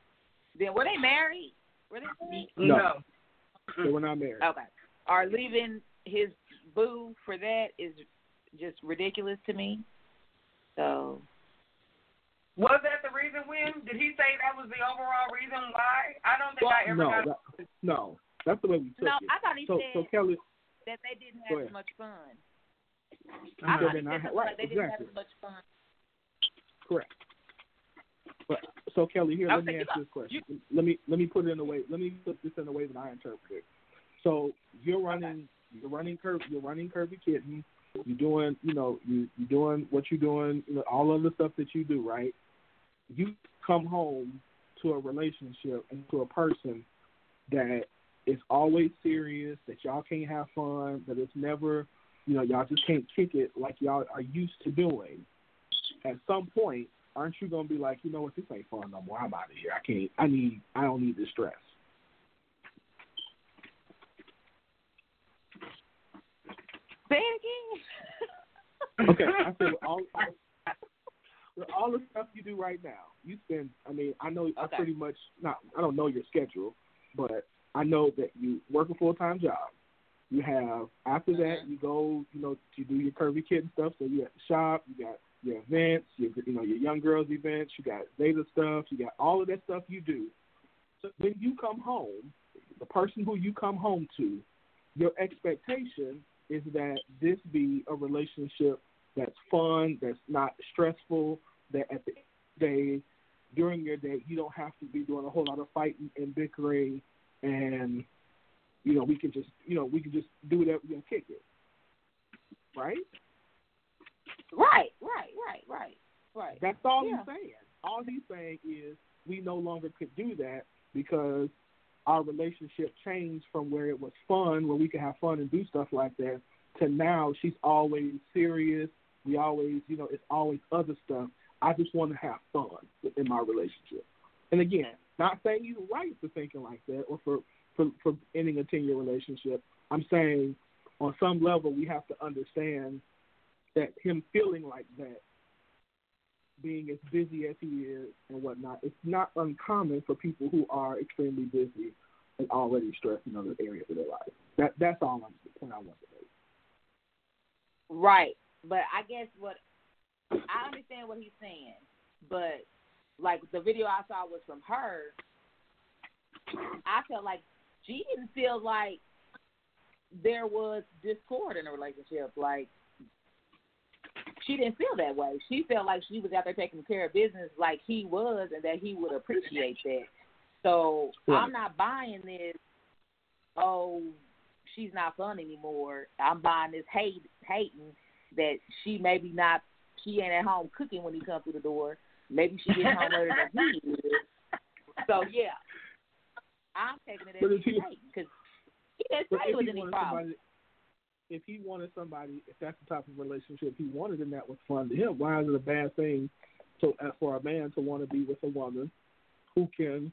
then were they married? Were they married? No. They were not married. Okay. or leaving his boo for that is just ridiculous to me. So Was that the reason, Win? Did he say that was the overall reason why? I don't think Well, I ever no, got. that, no, that's the way we took no, it. I thought he so, said so Kelly, that they didn't have as much fun. I thought he said right, like they didn't have as much fun. correct. But so Kelly, here, let me ask you this question. Let me let me put it in a way. Let me put this in a way that I interpret it. So you're running, you're running curve, you're running curvy kitten. You're doing, you know, you you're doing what you're doing, you know, all of the stuff that you do, right? You come home to a relationship and to a person that is always serious, that y'all can't have fun, that it's never, you know, y'all just can't kick it like y'all are used to doing. At some point, aren't you gonna be like, you know what, this ain't fun no more. I'm out of here. I can't. I need. I don't need this stress. Say it again. Okay, I said with all with all the stuff you do right now, you spend. I mean, I know I pretty much not. I don't know your schedule, but I know that you work a full time job. You have after that you go. You know, you do your curvy kid stuff. So you at the shop. You got your events. Your you know your young girls events. You got data stuff. You got all of that stuff you do. So when you come home, the person who you come home to, your expectation is that this be a relationship that's fun, that's not stressful, that at the day, during your day, you don't have to be doing a whole lot of fighting and bickering, and you know we can just you know we can just do whatever you know kick it, right? Right, right, right, right, right. That's all Yeah. he's saying. All he's saying is we no longer could do that because our relationship changed from where it was fun, where we could have fun and do stuff like that, to now she's always serious. We always, you know, it's always other stuff. I just want to have fun in my relationship. And again, not saying you're right for thinking like that or for, for, for ending a 10 year relationship. I'm saying on some level we have to understand that him feeling like that being as busy as he is and whatnot, it's not uncommon for people who are extremely busy and already stressed in other areas of their life. That that's all I'm the point I want to make. Right. But I guess what I understand what he's saying, but like the video I saw was from her. I felt like she didn't feel like there was discord in the relationship. Like she didn't feel that way. She felt like she was out there taking care of business like he was, and that he would appreciate that. So Right. I'm not buying this. Oh, she's not fun anymore. I'm buying this hate, hating that she maybe not. She ain't at home cooking when he comes through the door. Maybe she gets home later than he is. So yeah, I'm taking it as if he- because he didn't But say it was any wanted problem. somebody, if he wanted somebody, if that's the type of relationship he wanted, and that was fun to him, why is it a bad thing to uh, for a man to want to be with a woman who can,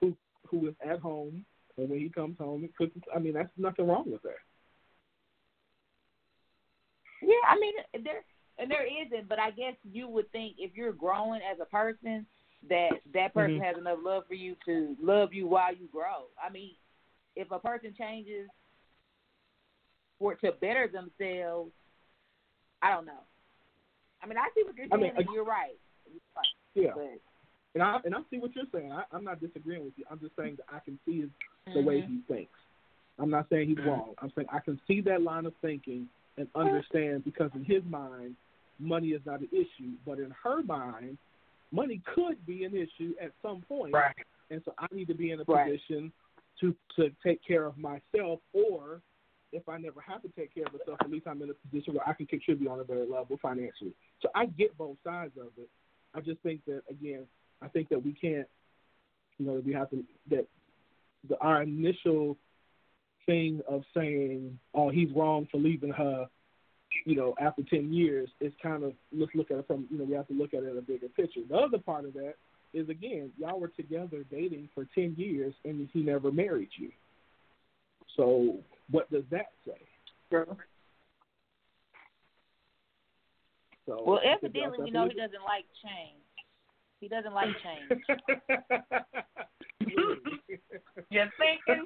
who who is at home and when he comes home and cooks? I mean, that's nothing wrong with that. Yeah, I mean there and there isn't, but I guess you would think if you're growing as a person that that person Mhm. has enough love for you to love you while you grow. I mean, if a person changes for to better themselves, I don't know. I mean, I see what you're I mean, and you're right. You're right. Yeah, But and I and I see what you're saying. I, I'm not disagreeing with you. I'm just saying that I can see his, the way Mhm. he thinks. I'm not saying he's wrong. I'm saying I can see that line of thinking and understand because in his mind, money is not an issue, but in her mind, money could be an issue at some point. Right. And so I need to be in a Right. position to to take care of myself, or if I never have to take care of myself, at least I'm in a position where I can contribute on a better level financially. So I get both sides of it. I just think that again, I think that we can't, you know, we have to that the our initial thing of saying, "Oh, he's wrong for leaving her," you know, after ten years it's kind of let's look at it from you know we have to look at it in a bigger picture. The other part of that is again, y'all were together dating for ten years and he never married you. So what does that say? So well, I y'all evidently, we know he doesn't like change. He doesn't like change. You're thinking.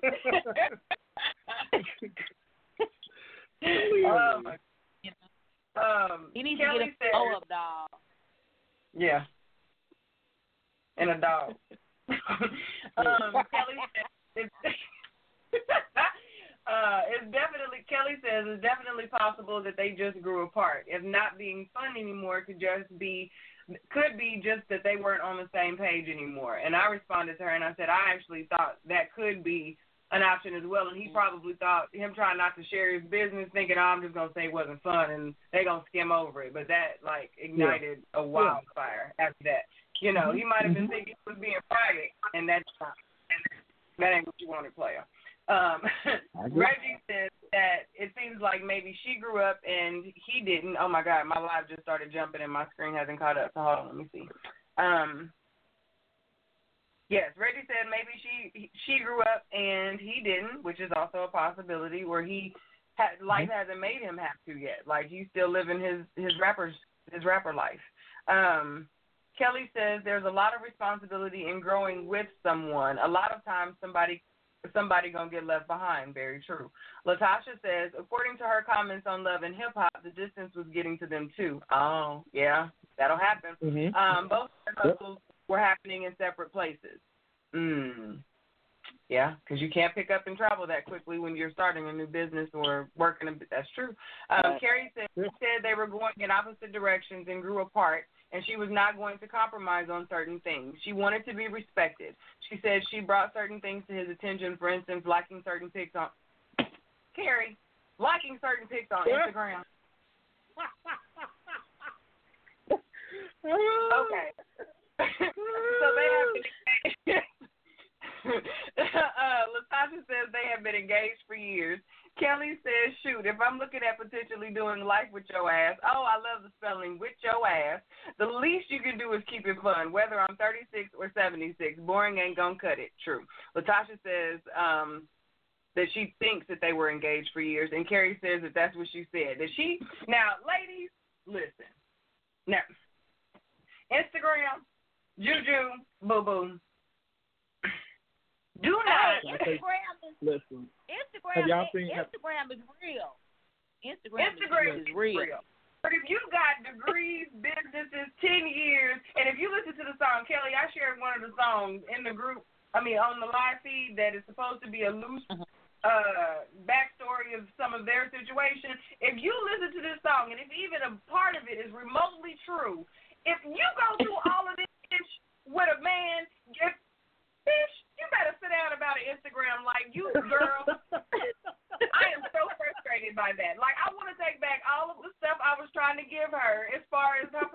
Oh my. Um, He needs Kelly to get a blow up doll. Yeah. And a dog. um, Kelly says it's, uh, it's definitely Kelly says it's definitely possible that they just grew apart. If not being fun anymore, could just be could be just that they weren't on the same page anymore. And I responded to her and I said I actually thought that could be an option as well. And he probably thought him trying not to share his business, thinking oh, I'm just gonna say it wasn't fun and they gonna skim over it. But that like ignited a wildfire after that. You know, he might have been thinking he was being private, and that's not. That ain't what you want to play on. Um, Reggie says that it seems like maybe she grew up and he didn't. Oh my God, my live just started jumping and my screen hasn't caught up. So hold on, let me see. Um, yes, Reggie said maybe she she grew up and he didn't, which is also a possibility. Where he had life hasn't made him have to yet. Like he's still living his his rapper's his rapper life. Um, Kelly says there's a lot of responsibility in growing with someone. A lot of times somebody somebody gonna get left behind. Very true. Latasha says, according to her comments on Love and Hip Hop, the distance was getting to them too. Oh, yeah, that'll happen. Mhm. Um, both Yep. hustles were happening in separate places. Mm. Yeah, because you can't pick up and travel that quickly when you're starting a new business or working. A, that's true. Um, Right. Carrie said, said they were going in opposite directions and grew apart, and she was not going to compromise on certain things. She wanted to be respected. She said she brought certain things to his attention, for instance, liking certain pics on Carrie, liking certain pics on Yeah. Instagram. Okay. So they have been engaged. uh, Latasha says they have been engaged for years. Kelly says, shoot, if I'm looking at potentially doing life with your ass, oh, I love the spelling, with your ass, the least you can do is keep it fun, whether I'm 36 or 76. Boring ain't gonna cut it. True. Latasha says um, that she thinks that they were engaged for years, and Carrie says that that's what she said. That she, now, ladies, listen. Now, Instagram, Juju, Boo Boo. Do not. Hey, Instagram is Listen, Instagram. Have y'all is- seen- have- Instagram is real. Instagram, Instagram is, is real. But if you've got degrees, businesses, ten years, and if you listen to the song, Kelly, I shared one of the songs in the group. I mean, on the live feed that is supposed to be a loose Mhm. uh backstory of some of their situation. If you listen to this song, and if even a part of it is remotely true, if you go through all of this bitch, with a man, if, bitch, you better sit down about an Instagram like you, girl. I am so frustrated by that. Like, I want to take back all of the stuff I was trying to give her as far as her.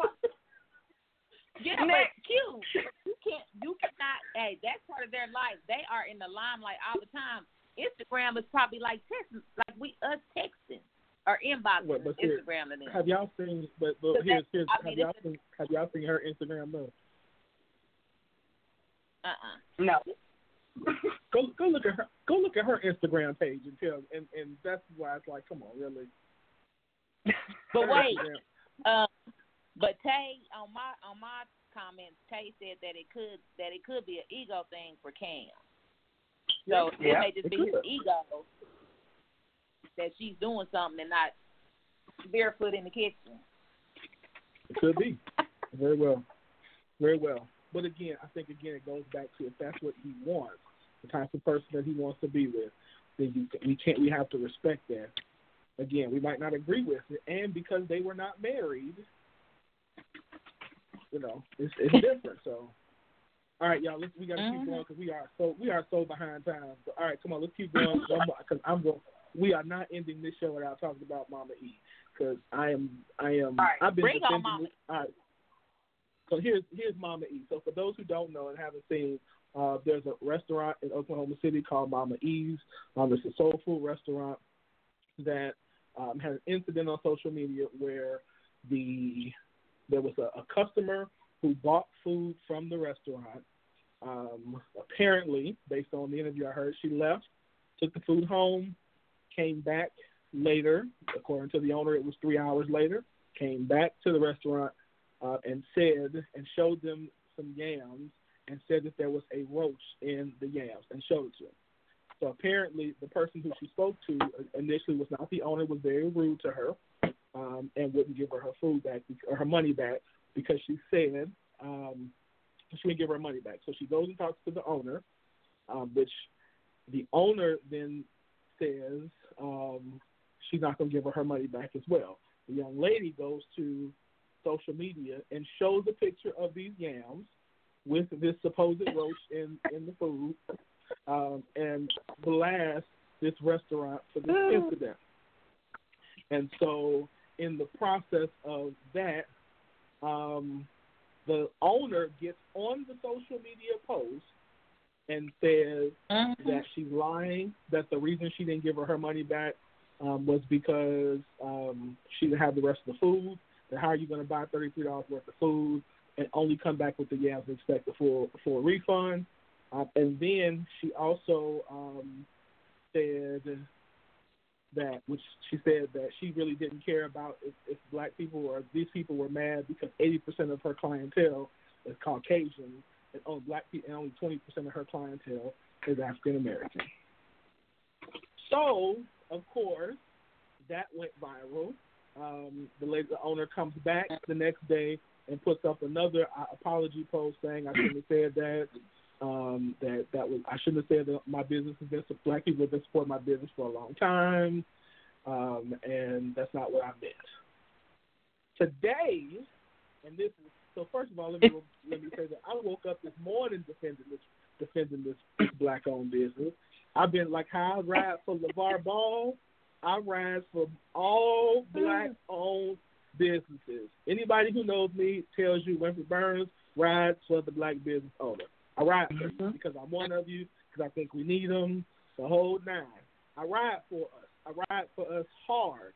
Yeah, Next. but cute. You can't. You cannot. Hey, that's part of their life. They are in the limelight all the time. Instagram is probably like text, like we us texting or inboxing What, but here- Instagram to them. have y'all seen? But, but But here's here's I have y'all seen? Have y'all seen her Instagram though? Uh uh No. Go go look at her. Go look at her Instagram page and tell. And and that's why it's like, come on, really. But wait, um, but Tay on my on my comments, Tay said that it could that it could be an ego thing for Cam. So Yeah, it may just it be could. his ego that she's doing something and not barefoot in the kitchen. It could be. Very well. Very well. But again, I think again it goes back to if that's what he wants, the type of person that he wants to be with, then you we can't we have to respect that. Again, we might not agree with it, and because they were not married, you know, it's it's different. So, all right, y'all, let's we got to keep going because we are so we are so behind time. So, all right, come on, let's keep going because I'm going. We are not ending this show without talking about Mama E because I am I am All right, I've been defending All right. So here's here's Mama E. So for those who don't know and haven't seen, uh, there's a restaurant in Oklahoma City called Mama E's. Um, it's a soul food restaurant that um, had an incident on social media where the there was a, a customer who bought food from the restaurant. Um, apparently, based on the interview I heard, she left, took the food home, came back later. According to the owner, it was three hours later. Came back to the restaurant uh, and said and showed them some yams and said that there was a roach in the yams and showed it to them. so apparently, the person who she spoke to initially was not the owner. Was very rude to her, um, and wouldn't give her her food back or her money back because she said um, she would not give her money back. So she goes and talks to the owner, um, which the owner then says um, she's not going to give her her money back as well. The young lady goes to social media and shows a picture of these yams with this supposed roach in in the food, um, and blasts this restaurant for this incident. And so, in the process of that, um, the owner gets on the social media post and says that she's lying, that the reason she didn't give her her money back um, was because um, she didn't have the rest of the food. Then how are you going to buy $33 worth of food and only come back with the yams and expect a full, full refund? Uh, and then she also um, said that, which she said that she really didn't care about if, if black people or these people were mad because 80% of her clientele is Caucasian and only black people and only 20% of her clientele is African American. So, of course, that went viral. Um, the lady, the owner comes back the next day and puts up another uh, apology post saying I shouldn't have said that. Um, that that was I shouldn't have said that my business has been black people have been supporting my business for a long time, um, and that's not what I meant. Today, and this is so. First of all, let me let me say that I woke up this morning defending this defending this, this black owned business. I've been like I ride for LaVar Ball. I ride for all mm. black owned businesses. Anybody who knows me tells you Winfred Burns rides for the black business owner. I ride for you mm-hmm. because I'm one of you, because I think we need them, the whole nine. I ride for us. I ride for us hard.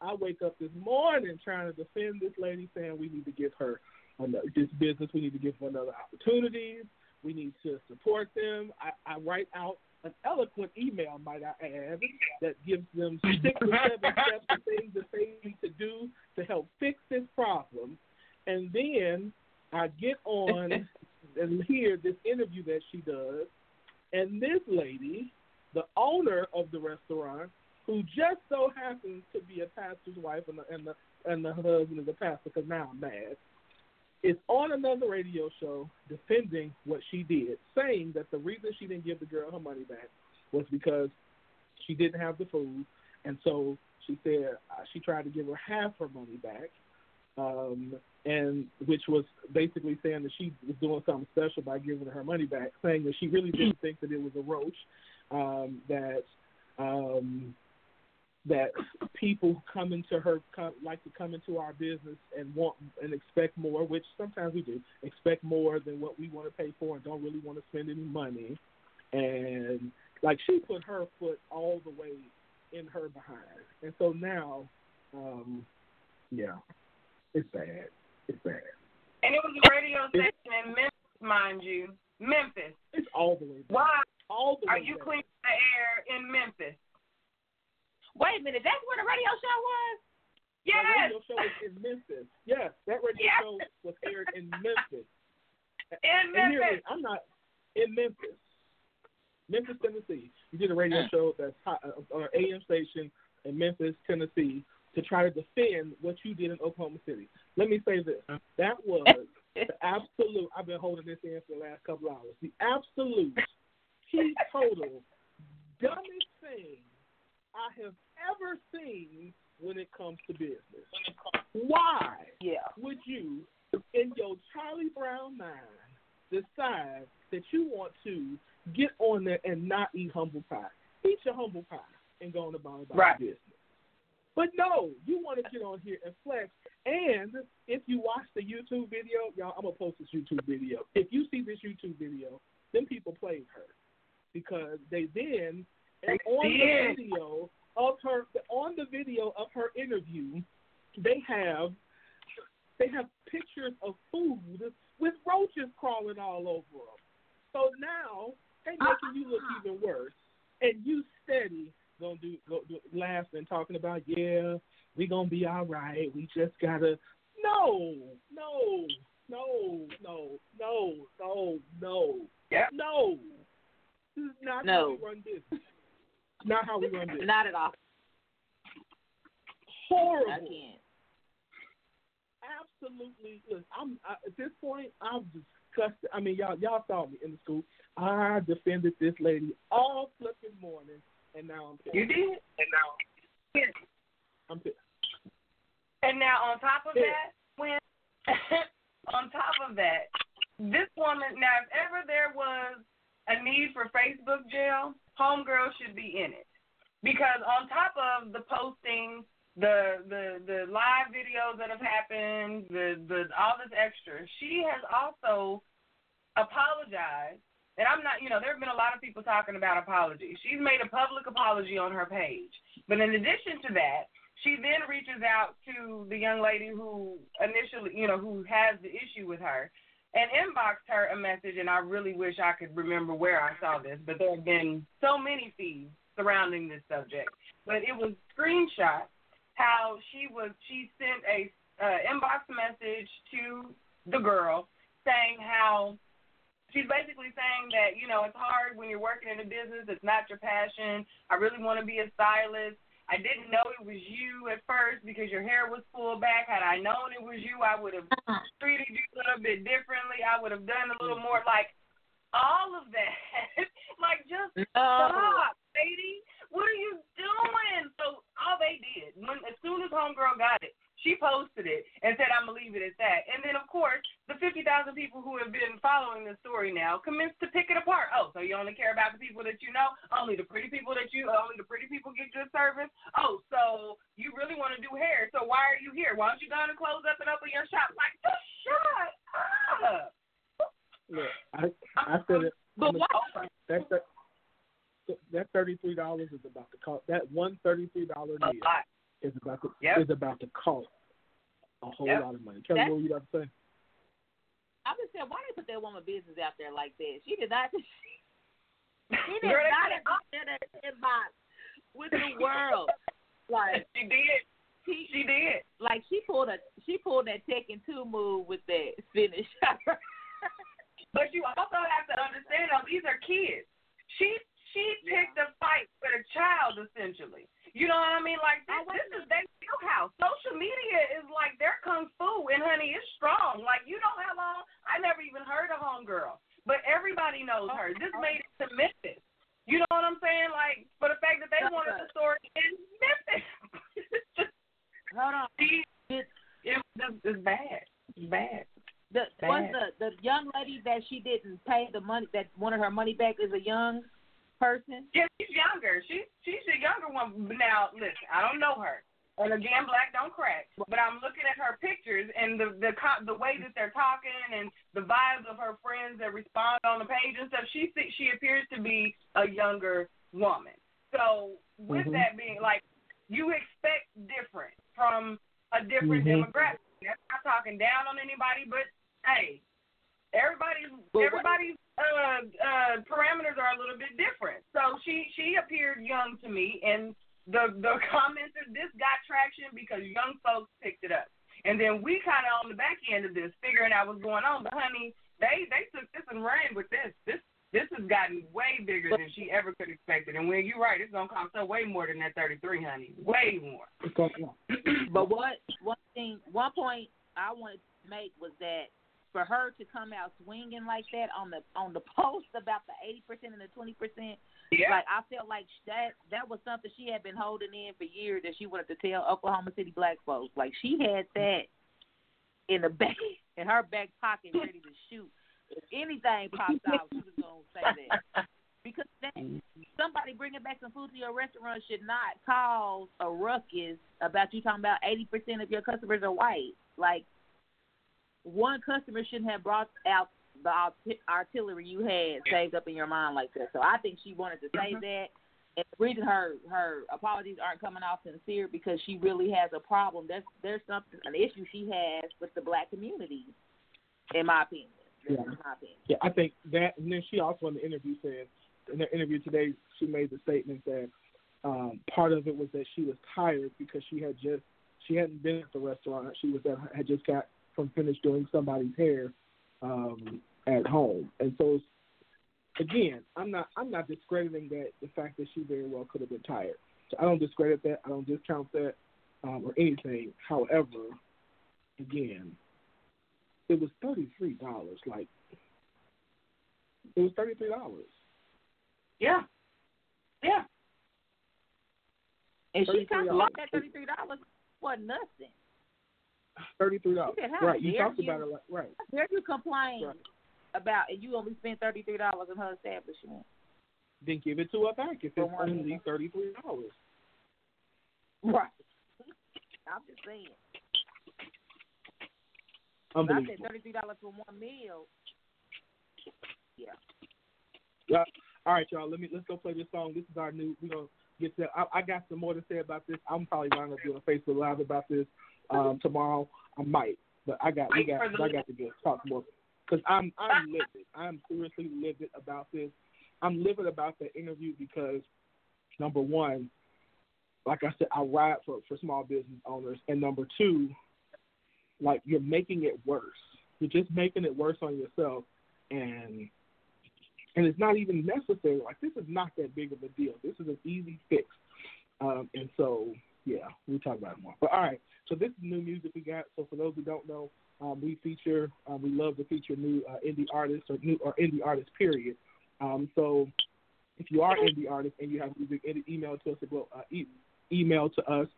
I wake up this morning trying to defend this lady, saying we need to give her another, this business. We need to give her another opportunities. We need to support them. I, I write out an eloquent email, might I add, that gives them six or seven steps of things that they need to do to help fix this problem. And then I get on and hear this interview that she does, and this lady, the owner of the restaurant, who just so happens to be a pastor's wife and the and the, and the husband of the pastor, because now I'm mad, is on another radio show defending what she did, saying that the reason she didn't give the girl her money back was because she didn't have the food, and so she said uh, she tried to give her half her money back, um, and which was basically saying that she was doing something special by giving her money back, saying that she really didn't think that it was a roach, um, that um, that people come into her come, like to come into our business and want and expect more, which sometimes we do expect more than what we want to pay for and don't really want to spend any money, and like she put her foot all the way in her behind, and so now, um, yeah, it's bad. It's bad. And it was a radio station in Memphis, mind you. Memphis. It's all the way back. Why All the way are you back. cleaning the air in Memphis? Wait a minute, that's where the radio show was? That Yes. radio show was in Memphis. Yes, that radio Yes. show was aired in Memphis. In And hear me, Memphis. I'm not in Memphis, Memphis, Tennessee. You did a radio show that's hot, uh, on an AM station in Memphis, Tennessee, to try to defend what you did in Oklahoma City. Let me say this: that was the absolute. I've been holding this in for the last couple hours. The absolute, key total, dumbest thing I have ever seen when it comes to business. Why? Yeah. would you, in your Charlie Brown mind, decide that you want to get on there and not eat humble pie? Eat your humble pie and go on about about Right. business. But no, you want to get on here and flex. And if you watch the YouTube video, y'all, I'm gonna post this YouTube video. If you see this YouTube video, then people played her because they then and on the video of her on the video of her interview, they have they have pictures of food with roaches crawling all over them. So now they making you look even worse, and you steady gonna do go do, laughing and talking about yeah we gonna be all right. We just gotta no no no no no no no Yep. no This is not No. how we run business. Not how we run business. Not at all. Horrible. I can't. absolutely. Look, I'm I, at this point. I'm disgusted. I mean, y'all y'all saw me in the school. I defended this lady all flipping morning, and now I'm pissed. You did. And now I'm pissed. And now on top of Yeah. that, when on top of that, this woman now if ever there was a need for Facebook jail, homegirl should be in it. Because on top of the posting, the the the live videos that have happened, the the all this extra, she has also apologized. And I'm not, you know, there have been a lot of people talking about apologies. She's made a public apology on her page. But in addition to that, she then reaches out to the young lady who initially, you know, who has the issue with her and inboxed her a message. And I really wish I could remember where I saw this, but there have been so many feeds surrounding this subject. But it was screenshot how she was, she sent a uh, inbox message to the girl saying how she's basically saying that you know it's hard when you're working in a business it's not your passion i really want to be a stylist i didn't know it was you at first because your hair was pulled back. Had i known it was you i would have uh-huh. treated you a little bit differently. I would have done a little more like all of that. Like just stop lady what are you doing? So all they did. When as soon as homegirl got it she posted it and said, I'm going to leave it at that. And then, of course, the 50,000 people who have been following this story now commence to pick it apart. Oh, so you only care about the people that you know? Only the pretty people that you, only the pretty people get good service? Oh, so you really want to do hair. So why are you here? Why don't you go and close up and open your shop? Like, just shut up. Look, I I uh-huh. said it. But why? That that that thirty three dollars is about to cost. That one thirty three dollar A deal lot. Is about to Yep. is about to cost a whole Yep. lot of money. Kelly, That's- what were you about to say? I just said, why they put that woman business out there like that? She did not. She did Girl, not put it- share that inbox with the world. Like She did. she, She did. like she pulled a she pulled that Tekken two move with that finish. But you also have to understand, though, these are kids. She she picked a fight with a child, essentially. You know what I mean? Like this, this is their wheelhouse. Social media is like their kung fu, and honey, it's strong. Like you know how long? I never even heard of Homegirl, but everybody knows her. This made it to Memphis. You know what I'm saying? Like for the fact that they wanted the story in Memphis. just Hold on. it was it's bad. It's bad. the was the the young lady that she didn't pay the money that wanted her money back is a young person. Yeah, she's younger. She she's a younger one. Now, listen, I don't know her. And again, black don't crack. But I'm looking at her pictures and the the the way that they're talking and the vibes of her friends that respond on the page and stuff. She she appears to be a younger woman. So with Mhm. that being like, you expect different from a different Mhm. demographic. That's not talking down on anybody, but hey, everybody's But what- everybody's uh uh parameters are a little bit different. So she she appeared young to me and the the comments of this got traction because young folks picked it up. And then we kinda on the back end of this figuring out what's going on. But honey, they they took this and ran with this. This this has gotten way bigger than she ever could expect it. And when you're right, it's gonna cost her way more than that thirty three, honey. Way more. It's. But what one thing, one point I wanted to make was that for her to come out swinging like that on the on the post about the eighty percent and the twenty percent, Yeah. like I felt like that that was something she had been holding in for years that she wanted to tell Oklahoma City black folks. Like she had that in the back in her back pocket, ready to shoot. If anything popped out, she was gonna say that because that somebody bringing back some food to your restaurant should not cause a ruckus about you talking about eighty percent of your customers are white. Like one customer shouldn't have brought out the artillery you had saved up in your mind like that. So I think she wanted to say that. And the reason her her apologies aren't coming off sincere because she really has a problem. There's there's something an issue she has with the black community, in my opinion. Yeah. My opinion. Yeah, I think that, and then she also in the interview said, in the interview today, she made the statement that um, part of it was that she was tired because she had just she hadn't been at the restaurant. She was at, had just got from finished doing somebody's hair um, at home, and so again, I'm not I'm not discrediting that the fact that she very well could have been tired. So I don't discredit that. I don't discount that um, or anything. However, again, it was thirty three dollars. Like it was thirty three dollars. Yeah. Yeah. And she talked $33. about that thirty three dollars for nothing. Thirty three dollars. She said, "How Right. You talked about it like right. Dare you complain Right. about and you only spent thirty three dollars in her establishment? Then give it to her back if For it's only thirty three dollars. Right. I'm just saying. If I said thirty three dollars for one meal. Yeah. Yeah. All right, y'all. Let me let's go play this song. This is our new. We're gonna get to. I, I got some more to say about this. I'm probably gonna be on Facebook Live about this um, tomorrow. I might, but I got we got I got to get talk more because I'm I'm livid. I'm seriously livid about this. I'm livid about the interview because number one, like I said, I ride for for small business owners, and number two, like you're making it worse. You're just making it worse on yourself, and and it's not even necessary. Like this is not that big of a deal. This is an easy fix. Um, and so yeah, talk about it more. But all right, so this is new music we got. So for those who don't know, um, we feature um, we love to feature new uh, indie artists or new or indie artists. Period. Um, so if you are indie artist and you have music, email to us. Well, uh, e- email to us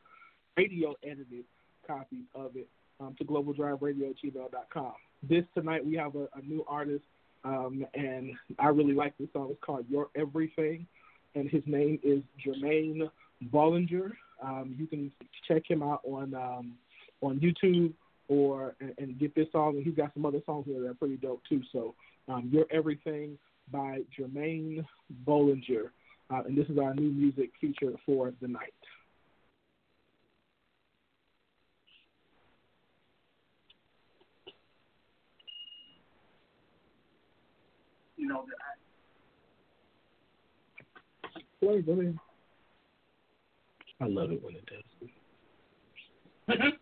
radio edited copies of it um, to globaldriveradio@gmail.com. This tonight we have a, a new artist, um, and I really like this song. It's called Your Everything, and his name is Jermaine Bollinger. Um, you can check him out on um, on YouTube or and, and get this song. And he's got some other songs here that are pretty dope too. So um, Your Everything by Jermaine Bollinger, uh, and this is our new music feature for the night. You know, that go ahead. I love it when it does.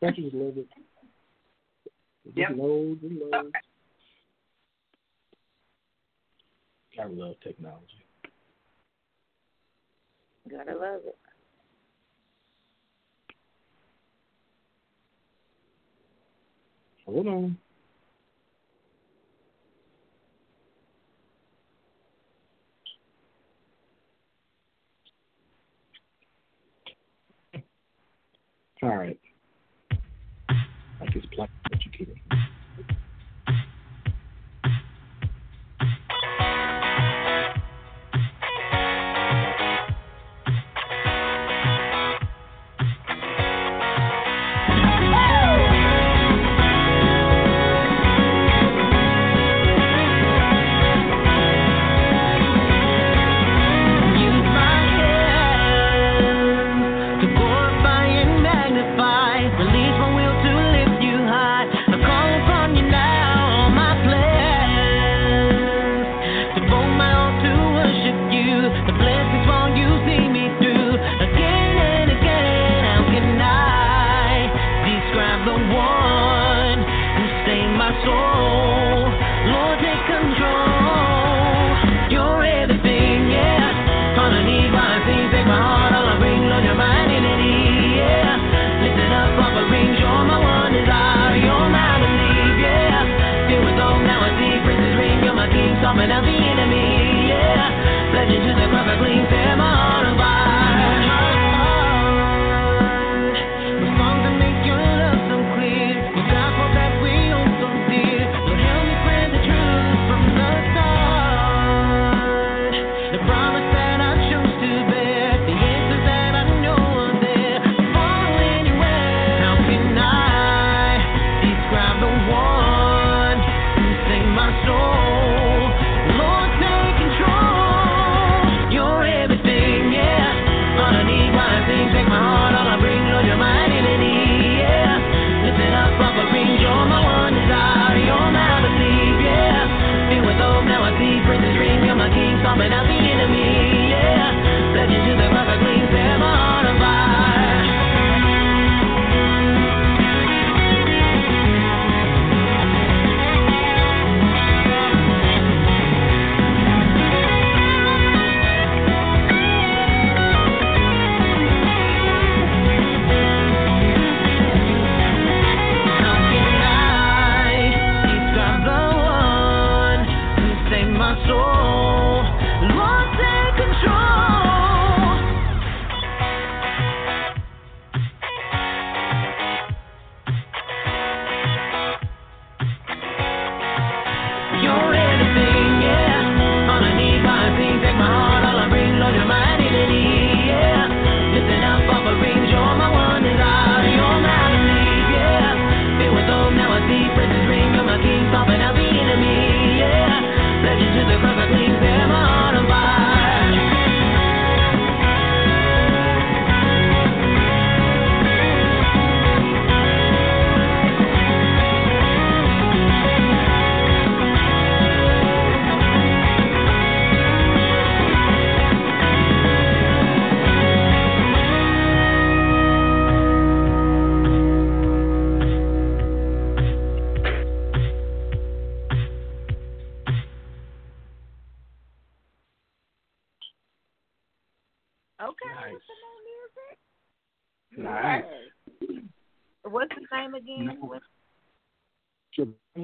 Don't you just love it? It Yep. just loads and loads. Okay. I love technology. Gotta love it. Hold on. All right. Like it's playing, but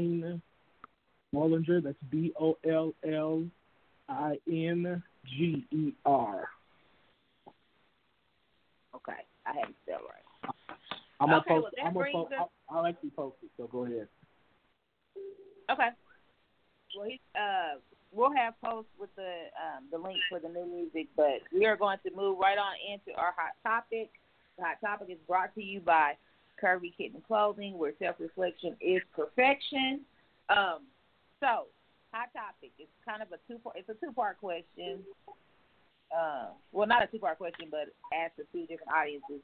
Jermaine Bollinger. That's B O L L I N G E R. Okay, I had it spelled right. I'm gonna post. well, I'm gonna post. us- I'll, I'll actually post it. So go ahead. Okay. Well, he, uh, we'll have posts with the um, the link for the new music, but we are going to move right on into our hot topic. The hot topic is brought to you by Curvy Kitten Clothing, where self reflection is perfection. Um, so, hot topic. It's kind of a two part. It's a two part question. Uh, well, not a two part question, but asked to two different audiences.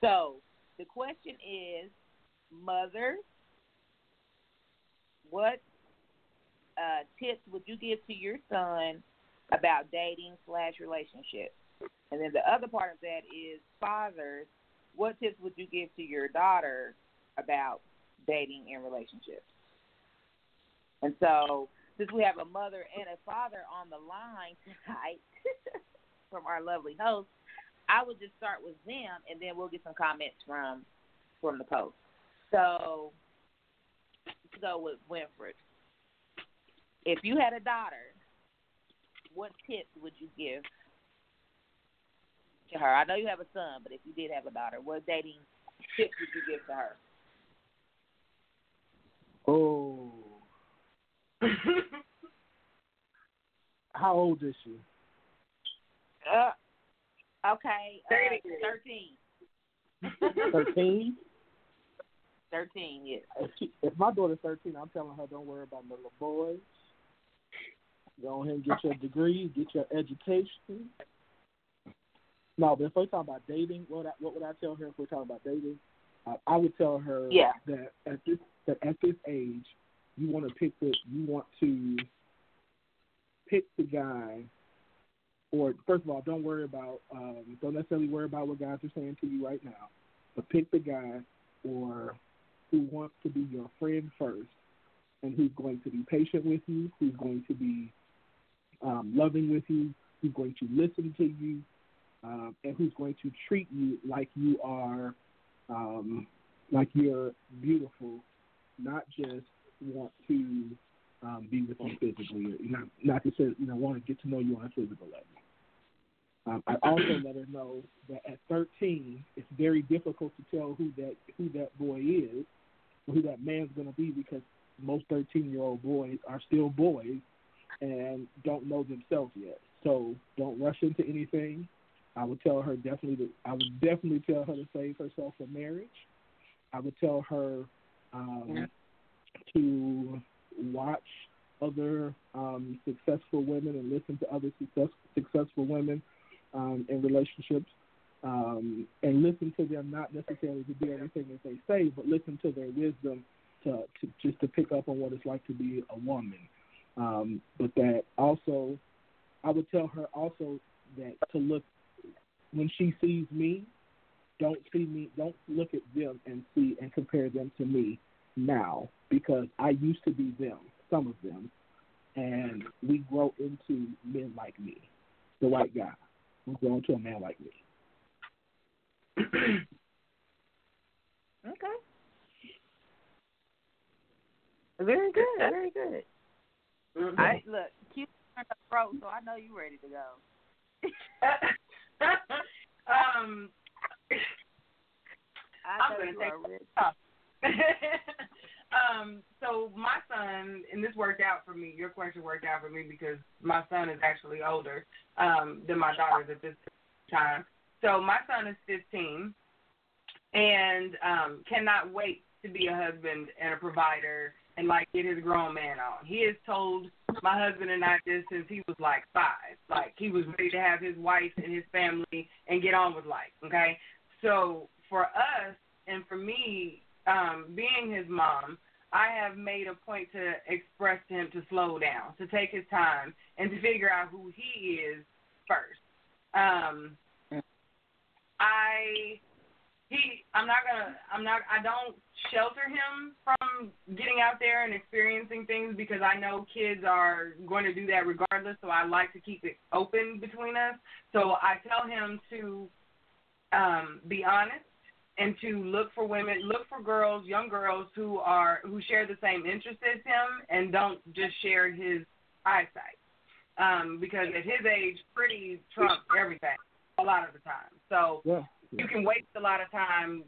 So, the question is, mothers, what uh, tips would you give to your son about dating slash relationships? And then the other part of that is fathers, what tips would you give to your daughter about dating and relationships? And so, since we have a mother and a father on the line tonight from our lovely host, I would just start with them, and then we'll get some comments from from the post. So, let's go with Winfred if you had a daughter, what tips would you give to her? I know you have a son, but if you did have a daughter, what dating tips would you give to her? Oh, how old is she? Uh, okay, uh, 13. Thirteen. 13, yes. If, she, if my daughter's thirteen, I'm telling her don't worry about the little boys. Go ahead and get your degree, get your education. No, but if we're talking about dating, what I, what would I tell her if we're talking about dating? Uh, I would tell her Yeah. that at this that at this age, you want to pick the you want to pick the guy, or first of all, don't worry about um, don't necessarily worry about what guys are saying to you right now, but pick the guy or who wants to be your friend first, and who's going to be patient with you, who's going to be um, loving with you, who's going to listen to you, um, and who's going to treat you like you are, um, like you're beautiful, not just want to um, be with you physically, or not not to say you know want to get to know you on a physical level. Um, I also let her know that at 13, it's very difficult to tell who that who that boy is, who that man's going to be, because most 13 year old boys are still boys and don't know themselves yet. So don't rush into anything. I would tell her definitely. To, I would definitely tell her to save herself for marriage. I would tell her um, to watch other um, successful women and listen to other success, successful women um, in relationships, um, and listen to them not necessarily to do everything that they say, but listen to their wisdom to, to just to pick up on what it's like to be a woman. Um, but that also, I would tell her also that to look when she sees me, don't see me, don't look at them and see and compare them to me now because I used to be them, some of them, and we grow into men like me, the white guy. We grow into a man like me. Okay. Very good, very good. Mhm. I look, Q turned up pro, so I know you're ready to go. um, I I'm gonna take um, so my son, and this worked out for me. Your question worked out for me because my son is actually older um, than my daughters at this time. So my son is 15, and um, cannot wait to be a husband and a provider and like get his grown man on. He has told my husband and I this since he was like five. Like he was ready to have his wife and his family and get on with life. Okay, so for us and for me, um, being his mom, I have made a point to express to him to slow down, to take his time, and to figure out who he is first. Um, I he I'm not gonna I'm not I don't shelter him from getting out there and experiencing things because I know kids are going to do that regardless. So I like to keep it open between us. So I tell him to um, be honest and to look for women, look for girls, young girls who are who share the same interests as him and don't just share his eyesight. Um, because at his age, pretty trumps everything a lot of the time. So Yeah. You can waste a lot of time,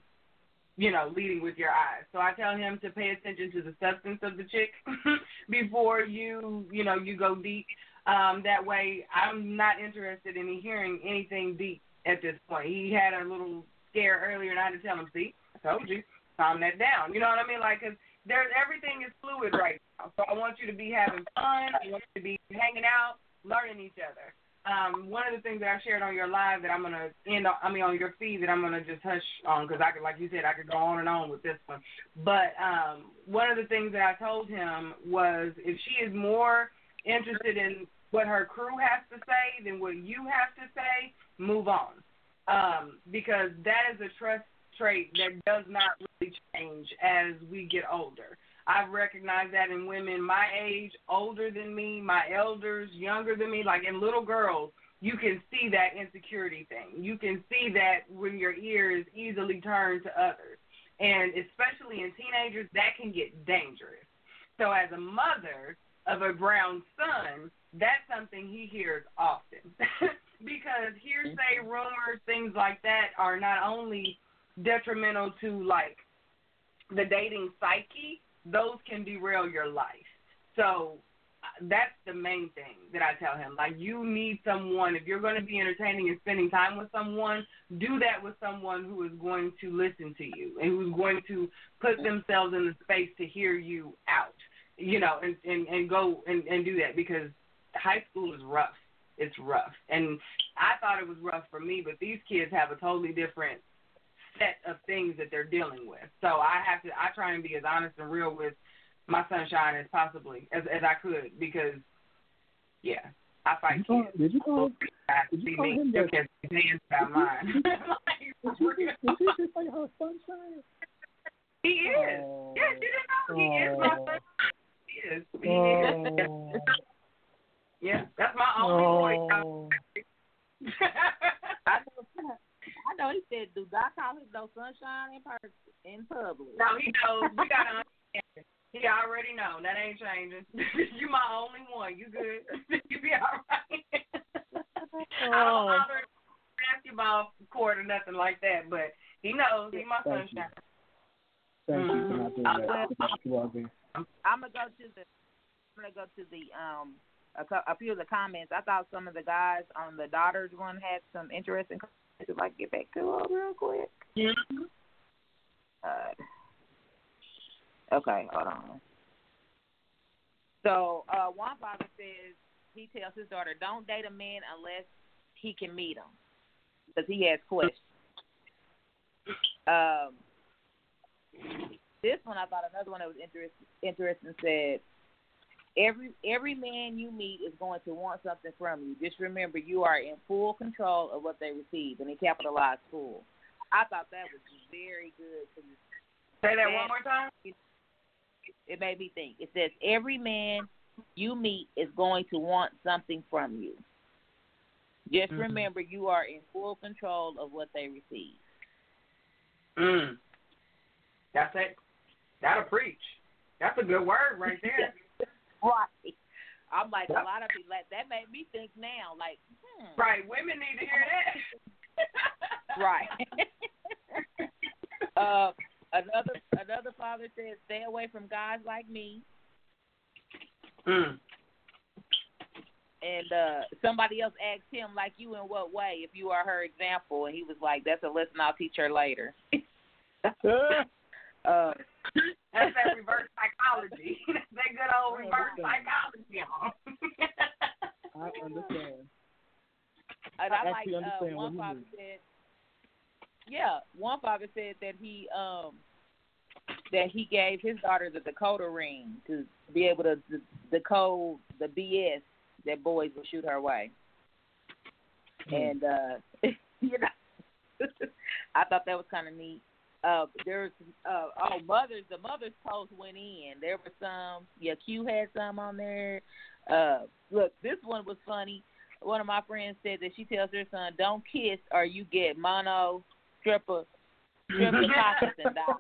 you know, leading with your eyes. So I tell him to pay attention to the substance of the chick before you, you know, you go deep. Um, that way, I'm not interested in hearing anything deep at this point. He had a little scare earlier, and I had to tell him, "See, I told you, calm that down." You know what I mean? Like, 'cause there's everything is fluid right now. So I want you to be having fun. I want you to be hanging out, learning each other um, one of the things that I shared on your live that I'm gonna end on, I mean on your feed that I'm gonna just hush on because I could, like you said, I could go on and on with this one. But um, one of the things that I told him was if she is more interested in what her crew has to say than what you have to say, move on, um, because that is a trust trait that does not really change as we get older. I've recognized that in women my age, older than me, my elders, younger than me, like in little girls, you can see that insecurity thing. You can see that when your ear is easily turned to others. And especially in teenagers, that can get dangerous. So as a mother of a brown son, that's something he hears often. because hearsay, mm-hmm. rumors, things like that are not only detrimental to like the dating psyche, those can derail your life. So uh, that's the main thing that I tell him. Like you need someone if you're going to be entertaining and spending time with someone, do that with someone who is going to listen to you and who's going to put themselves in the space to hear you out. You know, and and and go and and do that because high school is rough. It's rough. And I thought it was rough for me, but these kids have a totally different set of things that they're dealing with. So I have to I try and be as honest and real with my sunshine as possibly as as I could because yeah, I fight Did you call, kids. did you call, did you call me. him the- catch his hands mine. did you, did you just say her sunshine? he is. Oh. Yes, you didn't know he is my Oh. son. He is. He is. Oh. Yeah, that's my only voice. Oh. I know, I know he said, do God call him no sunshine in person, in public? No, he knows. We gotta understand. He already know. That ain't changing. you my only one. You good? you be all right. I don't Oh. holler at the basketball court or nothing like that, but he knows. He my Thank you. sunshine. Thank you for not doing that. Uh, You are being- I'm gonna go to the. I'm gonna go to the um a, a few of the comments. I thought some of the guys on the daughters one had some interesting. Comments. If I get back to it real quick. Mm-hmm. Uh, okay, hold on. So uh, one father says he tells his daughter, "Don't date a man unless he can meet him, because he has questions." Um, this one I thought another one that was interesting. Interesting said, "Every every man you meet is going to want something from you. Just remember, you are in full control of what they receive." And he capitalized "full." I thought that was very good. Say that one more time. it made me think. It says every man you meet is going to want something from you. Just Mhm. remember you are in full control of what they receive. Mm. That's it. That'll preach. That's a good word right there. Right. I'm like a lot of people like that made me think now, like, hmm. right. Women need to hear that. Right. uh another another father says stay away from guys like me. Mm. And uh somebody else asked him, like you in what way, if you are her example and he was like, That's a lesson I'll teach her later. uh That's that reverse psychology. That's that good old reverse psychology. I understand. And I I, like uh, understand one father said, yeah, one father said that he um that he gave his daughter the decoder ring to be able to d- decode the BS that boys would shoot her way. Hmm. And uh you know, I thought that was kind of neat. Uh, there's uh oh mothers the mothers post went in. There were some yeah Q had some on there. Uh look this one was funny. One of my friends said that she tells her son don't kiss or you get mono stripper stripper pockets and die.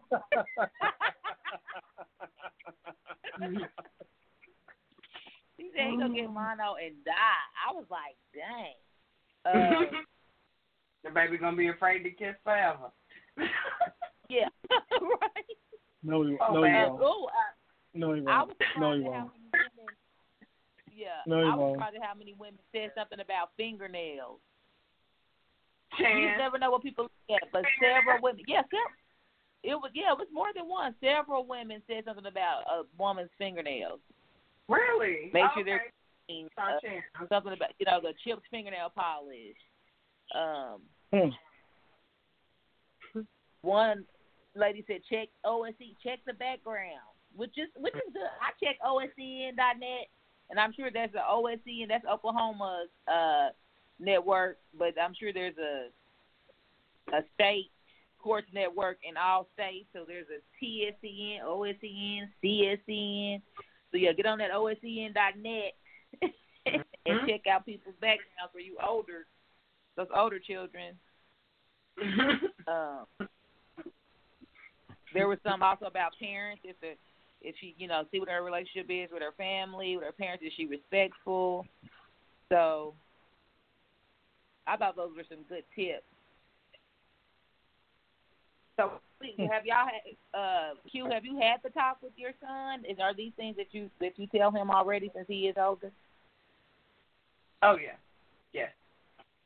She said he gonna get mono and die. I was like, dang. Uh, the baby gonna be afraid to kiss forever. yeah, right. No, you, Oh, no, you man. won't. I, No, you I won't. was No, surprised you won't. many women. Yeah, No, you I was won't. surprised at how many women said something about fingernails. You Chance. just never know what people look at, but several women. Yeah, several, it was. Yeah, it was more than one. Several women said something about a woman's fingernails. Really? Make sure okay. they're clean, uh, something about you know the chipped fingernail polish. Um, Hmm. one lady said check OSC, check the background, which is which is good. I check OSCN.net, and I'm sure there's a OSCN that's Oklahoma's uh network, but I'm sure there's a a state courts network in all states. So there's a TSCN, OSCN, CSCN. So yeah, get on that OSCN.net and Mhm. check out people's backgrounds for you older, those older children. Um, there was some also about parents. If the if she you know see what her relationship is with her family, with her parents, is she respectful? So I thought those were some good tips. So have y'all had uh Q? Have you had the talk with your son? Is are these things that you that you tell him already since he is older? Oh yeah, yes,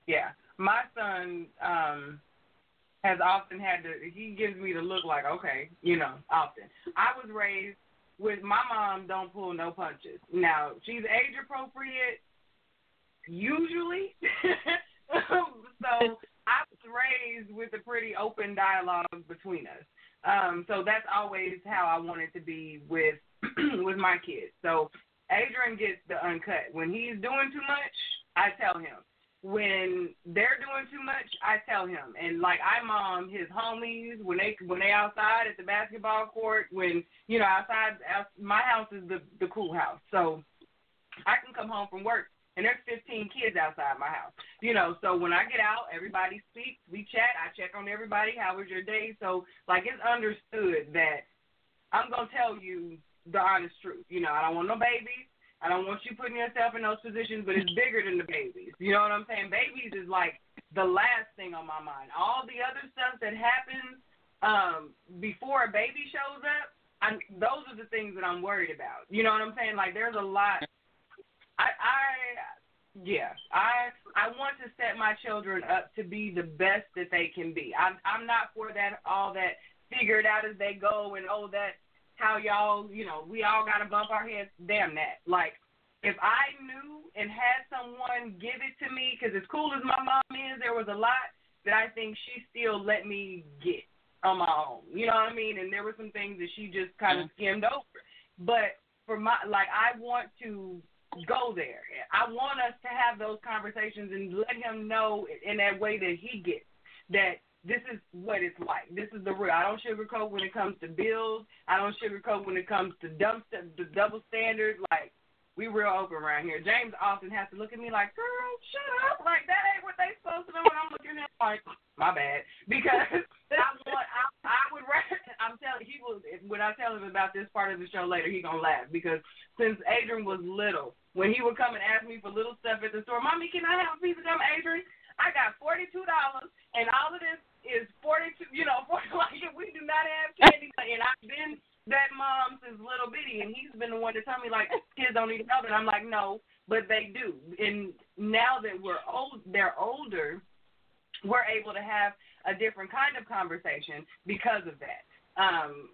yeah. My son um has often had to. He gives me the look like, okay, you know, often. I was raised with my mom. Don't pull no punches. Now she's age appropriate, usually. so I was raised with a pretty open dialogue between us. Um, so that's always how I wanted to be with with my kids. So Adrian gets the uncut. When he's doing too much, I tell him. When they're doing too much, I tell him. And like I mom his homies when they when they outside at the basketball court. When you know outside, out, my house is the the cool house. So I can come home from work and there's 15 kids outside my house. You know, so when I get out, everybody speaks, we chat, I check on everybody. How was your day? So like it's understood that I'm gonna tell you the honest truth. You know, I don't want no babies. I don't want you putting yourself in those positions, but it's bigger than the babies. You know what I'm saying? Babies is like the last thing on my mind. All the other stuff that happens um, before a baby shows up, I'm, those are the things that I'm worried about. You know what I'm saying? Like there's a lot. I, I, yeah, I, I want to set my children up to be the best that they can be. I'm, I'm not for that all that figure it out as they go and oh that how y'all, you know, we all got bump our heads. Damn that. Like, if I knew and had someone give it to me, because as cool as my mom is, there was a lot that I think she still let me get on my own. You know what I mean? And there were some things that she just kind of skimmed over. But for my, like, I want to go there. I want us to have those conversations and let him know in that way that he gets that this is what it's like. This is the real. I don't sugarcoat when it comes to bills. I don't sugarcoat when it comes to dumb st- the double standard. Like we real open around here. James often has to look at me like, "Girl, shut up!" Like that ain't what they supposed to do. And I'm looking at him like, "My bad," because I want. I, I would rather. I'm telling he will. When I tell him about this part of the show later, he gonna laugh because since Adrian was little, when he would come and ask me for little stuff at the store, "Mommy, can I have a piece of gum, Adrian?" I got forty two dollars, and all of this is 42, you know, 40, like we do not have candy. And I've been that mom since little bitty, and he's been the one to tell me, like, kids don't need know that. I'm like, no, but they do. And now that we're old, they're older, we're able to have a different kind of conversation because of that. Um,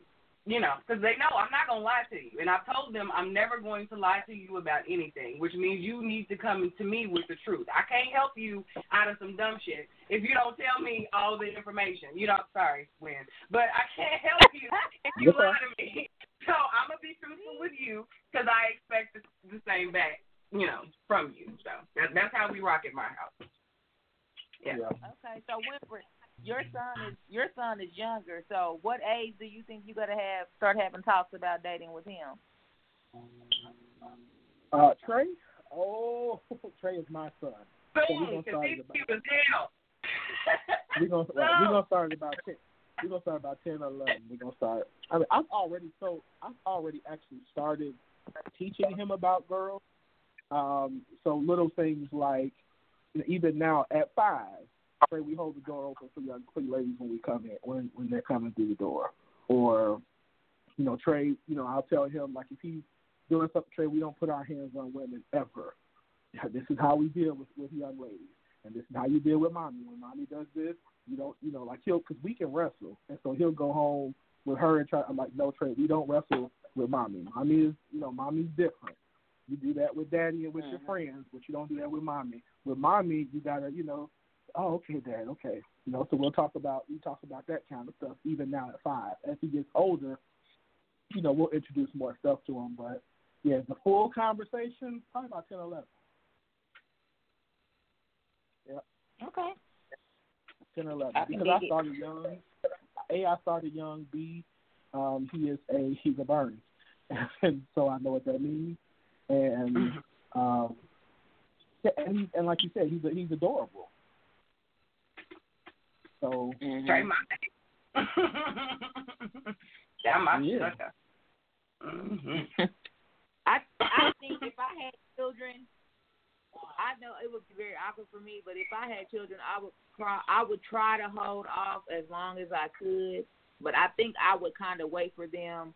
you know, because they know I'm not going to lie to you. And I've told them I'm never going to lie to you about anything, which means you need to come to me with the truth. I can't help you out of some dumb shit if you don't tell me all the information. You know, sorry, Win. But I can't help you if you lie to me. So I'm going to be truthful with you because I expect the, the same back, you know, from you. So that, that's how we rock at my house. Yeah. Okay, so Winfred, your son is your son is is younger. So, what age do you think you gotta have start having talks about dating with him? Uh, Trey. Oh, Trey is my son. So we're gonna because start he, about he was down. we gonna right, we gonna start about ten. We're gonna start about ten or eleven. We're gonna start. I mean, I've already so I've already actually started teaching him about girls. Um, so little things like even now at five, say we hold the door open for young for ladies when we come in when when they're coming through the door, or you know Trey. You know I'll tell him like if he's doing something Trey, we don't put our hands on women ever. This is how we deal with with young ladies. And this is how you deal with mommy. When mommy does this, you don't, you know, like he'll, because we can wrestle, and so he'll go home with her and try. I'm like, no, Trey, we don't wrestle with mommy. Mommy is, you know, mommy's different. You do that with daddy and with your mm-hmm. friends, but you don't do that with mommy. With mommy, you gotta, you know, oh, okay, dad, okay, you know. So we'll talk about we talk about that kind of stuff even now at five. As he gets older, you know, we'll introduce more stuff to him. But yeah, the full conversation probably about ten or eleven. Okay. ten or eleven. I Because I it. started young. A, I started young. B, um, he is a he's a burn, and so I know what that means. And um, and and like you said, he's a, he's adorable. So Straight my That my Yeah. sugar. Mm-hmm. I I think if I had children, I know it would be very awkward for me. But if I had children, I would try. I would try to hold off as long as I could. But I think I would kind of wait for them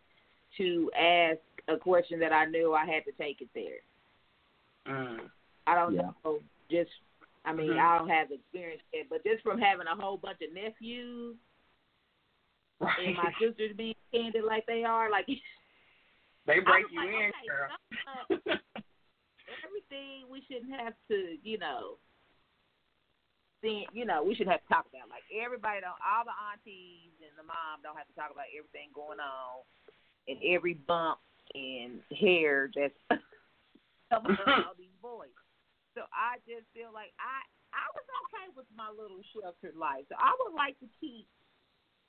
to ask a question that I knew I had to take it there. Mm. I don't Yeah. know. Just, I mean, Mhm. I don't have experience yet, but just from having a whole bunch of nephews and my sisters being candid like they are, like They break you like, in, okay, girl. uh, everything we shouldn't have to, you know, see, you know, we should have to talk about. Like everybody don't, all the aunties and the mom don't have to talk about everything going on and every bump and hair that's coming on all these boys. So I just feel like I I was okay with my little sheltered life. So I would like to keep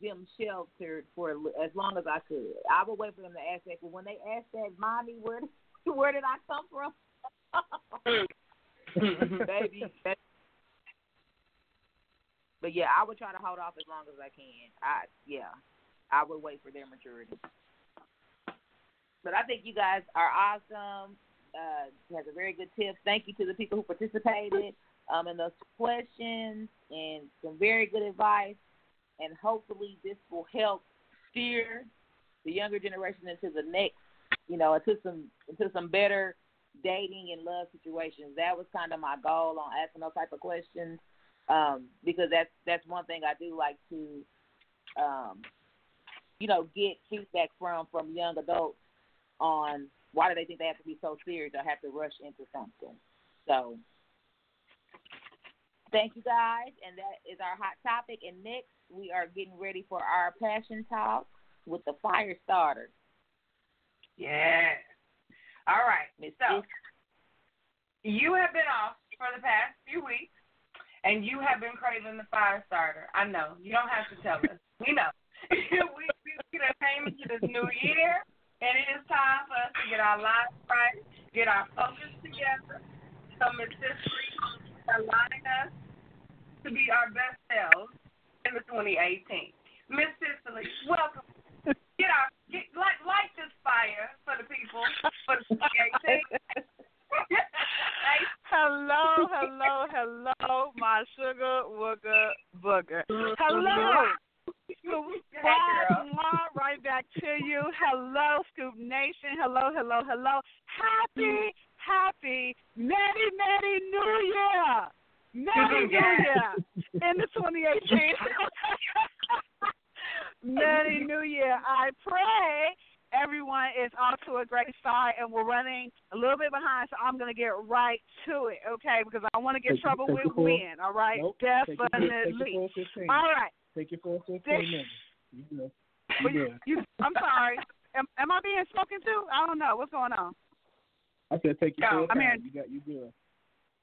them sheltered for as long as I could. I would wait for them to ask that. But when they ask that, mommy, where where did I come from? Baby, that, but yeah, I would try to hold off as long as I can. I yeah, I would wait for their maturity. But I think you guys are awesome. Uh, has a very good tip. Thank you to the people who participated um, in those questions and some very good advice. And hopefully, this will help steer the younger generation into the next, you know, into some into some better dating and love situations. That was kind of my goal on asking those type of questions um, because that's that's one thing I do like to, um, you know, get feedback from from young adults on why do they think they have to be so serious or have to rush into something. So, thank you guys, and that is our hot topic. And next, we are getting ready for our passion talk with the fire starter. Yeah. All right. Miss So you have been off for the past few weeks, and you have been craving the fire starter. I know. You don't have to tell us. We know. we we done came into this new year, and it is time for us to get our lives right, get our focus together. So Miss Cicely allowing us to be our best selves in the 2018. Miss Cicely, welcome. Get our get light light this fire for the people for the 2018. Hello, hello, hello, my sugar wooger booger. Hello. Swag Law, right back to you. Hello, Scoop Nation. Hello, hello, hello. Happy, happy, merry, merry New Year. Merry New Year in the 2018. merry New Year. I pray everyone is off to a great start and we're running a little bit behind, so I'm going to get right to it, okay? Because I want to get Take- trouble take with win, all right? Nope. Take your full- take your Definitely. All right. Take your full 15 This- minutes. You. Well, You you, I'm sorry. Am, am I being spoken to? I don't know. What's going on? I said take your No, full I'm time. here. You got you good.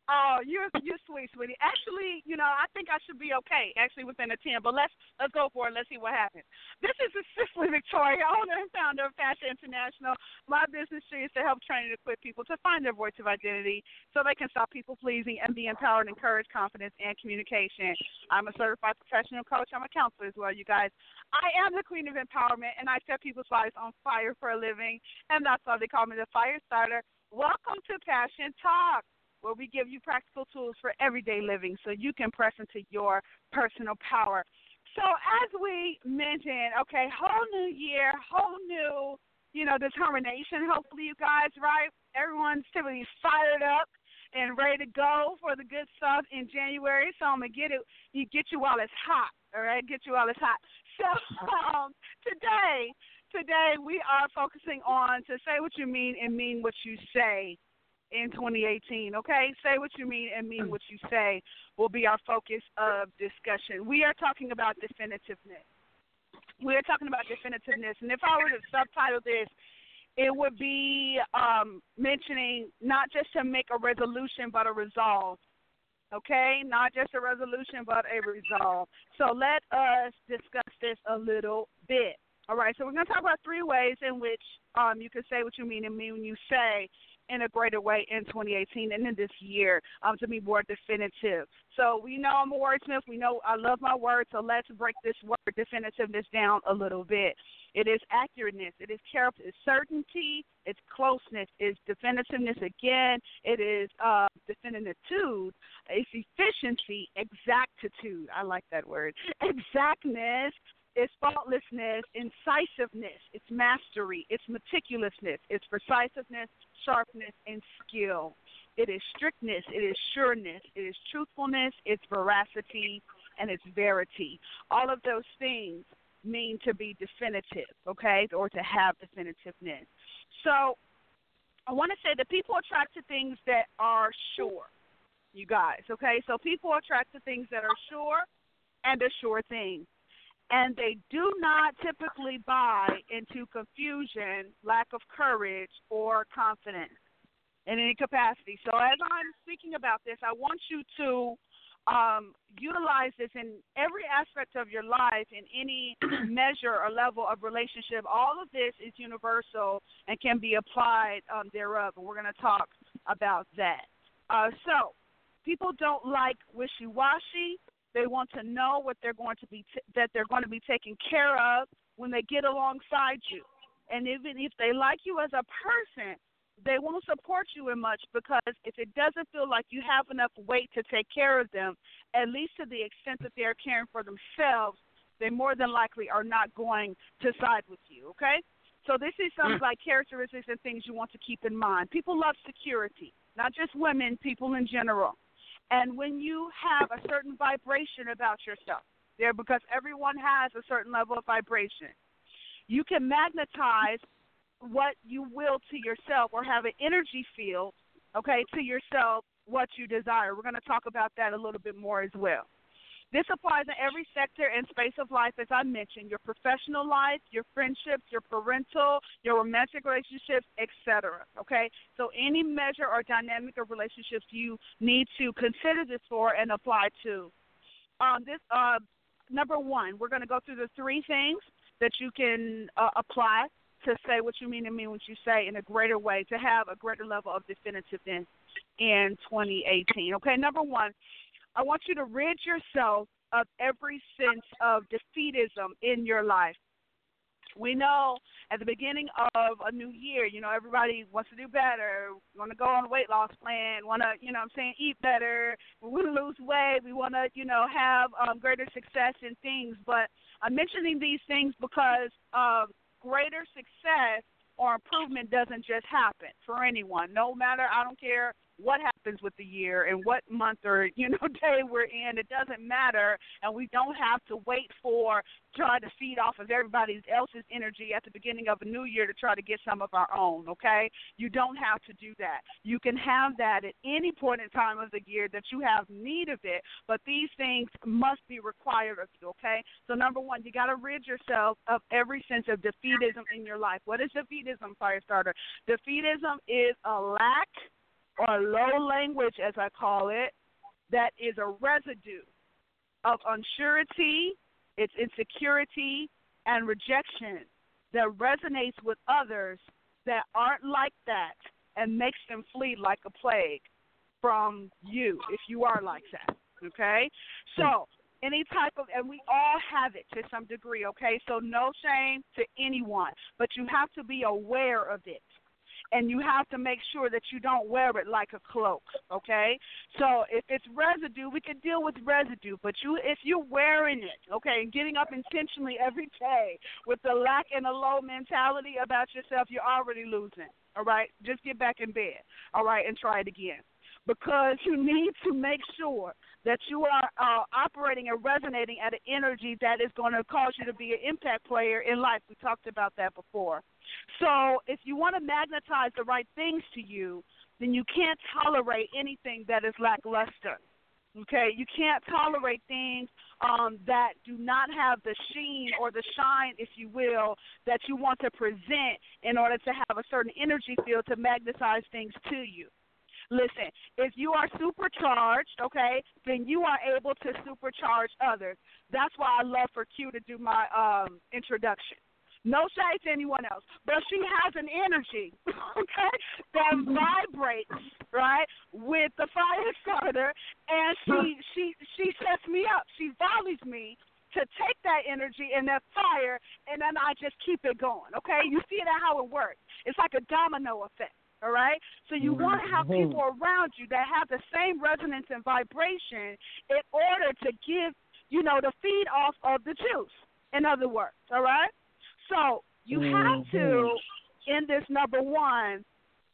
Oh, you're you're sweet, sweetie. Actually, you know, I think I should be okay. Actually, within a ten, but let's let's go for it. Let's see what happens. This is Cicely Victoria, owner and founder of Passion International. My business is to help train and equip people to find their voice of identity, so they can stop people pleasing and be empowered, encourage confidence and communication. I'm a certified professional coach. I'm a counselor as well, you guys. I am the queen of empowerment, and I set people's lives on fire for a living, and that's why they call me the fire starter. Welcome to Passion Talk where we give you practical tools for everyday living so you can press into your personal power. So as we mentioned, okay, whole new year, whole new, you know, determination. Hopefully, you guys, right? Everyone's typically fired up and ready to go for the good stuff in January. So I'm gonna get it, you get you while it's hot. All right, get you while it's hot. So um, today, today we are focusing on to say what you mean and mean what you say in 2018. Okay, say what you mean and mean what you say will be our focus of discussion. We are talking about definitiveness. We are talking about definitiveness, and if I were to subtitle this, it would be um, mentioning not just to make a resolution, but a resolve. Okay, not just a resolution, but a resolve. So let us discuss this a little bit. All right, so we're going to talk about three ways in which um, you can say what you mean and mean when you say in a greater way in 2018 and in this year um, to be more definitive. So we know I'm a wordsmith. We know I love my words. So let's break this word definitiveness down a little bit. It is accurateness. It is character. It's certainty. It's closeness. It's definitiveness again. It is uh, definitude. It's efficiency. Exactitude. I like that word. Exactness it's faultlessness, incisiveness, it's mastery, it's meticulousness, it's precisiveness, sharpness, and skill. It is strictness, it is sureness, it is truthfulness, it's veracity, and it's verity. All of those things mean to be definitive, okay, or to have definitiveness. So I want to say that people attract to things that are sure, you guys, okay? So people attract to things that are sure and a sure thing and they do not typically buy into confusion, lack of courage, or confidence in any capacity. So, as I'm speaking about this, I want you to um, utilize this in every aspect of your life, in any measure or level of relationship. All of this is universal and can be applied um, thereof, and we're going to talk about that. Uh, so, people don't like wishy washy. They want to know what they're going to be t- that they're going to be taken care of when they get alongside you. And even if they like you as a person, they won't support you in much because if it doesn't feel like you have enough weight to take care of them, at least to the extent that they're caring for themselves, they more than likely are not going to side with you, okay? So this is some mm. like characteristics and things you want to keep in mind. People love security, not just women, people in general. And when you have a certain vibration about yourself, there because everyone has a certain level of vibration, you can magnetize what you will to yourself or have an energy field, okay, to yourself what you desire. We're going to talk about that a little bit more as well. This applies in every sector and space of life, as I mentioned your professional life, your friendships, your parental, your romantic relationships, etc. Okay? So, any measure or dynamic of relationships you need to consider this for and apply to. Um, this uh, Number one, we're going to go through the three things that you can uh, apply to say what you mean and mean what you say in a greater way, to have a greater level of definitiveness in 2018. Okay, number one, I want you to rid yourself of every sense of defeatism in your life. We know at the beginning of a new year, you know, everybody wants to do better, want to go on a weight loss plan, want to, you know I'm saying, eat better, we want to lose weight, we want to, you know, have um, greater success in things. But I'm mentioning these things because um, greater success or improvement doesn't just happen for anyone. No matter, I don't care what happens with the year and what month or you know day we're in. It doesn't matter, and we don't have to wait for try to feed off of everybody else's energy at the beginning of a new year to try to get some of our own. Okay, you don't have to do that. You can have that at any point in time of the year that you have need of it, but these things must be required of you. Okay, so number one, you got to rid yourself of every sense of defeatism in your life. What is defeatism, Firestarter? Defeatism is a lack or low language, as I call it, that is a residue of unsurety, it's insecurity, and rejection that resonates with others that aren't like that and makes them flee like a plague from you if you are like that. Okay? So, any type of, and we all have it to some degree, okay? So, no shame to anyone, but you have to be aware of it and you have to make sure that you don't wear it like a cloak, okay? So if it's residue, we can deal with residue, but you if you're wearing it, okay, and getting up intentionally every day with the lack and a low mentality about yourself, you're already losing. All right? Just get back in bed. All right, and try it again. Because you need to make sure that you are uh, operating and resonating at an energy that is going to cause you to be an impact player in life. We talked about that before. So if you want to magnetize the right things to you, then you can't tolerate anything that is lackluster. Okay, you can't tolerate things um, that do not have the sheen or the shine, if you will, that you want to present in order to have a certain energy field to magnetize things to you. Listen, if you are supercharged, okay, then you are able to supercharge others. That's why I love for Q to do my um, introduction. No shade to anyone else, but she has an energy, okay, that vibrates right with the fire starter, and she she she sets me up. She volleys me to take that energy and that fire, and then I just keep it going. Okay, you see that how it works? It's like a domino effect. All right, so you want to have Mm-hmm. people around you that have the same resonance and vibration in order to give you know to feed off of the juice. In other words, all right. So you have to, Mm-hmm. in this number one,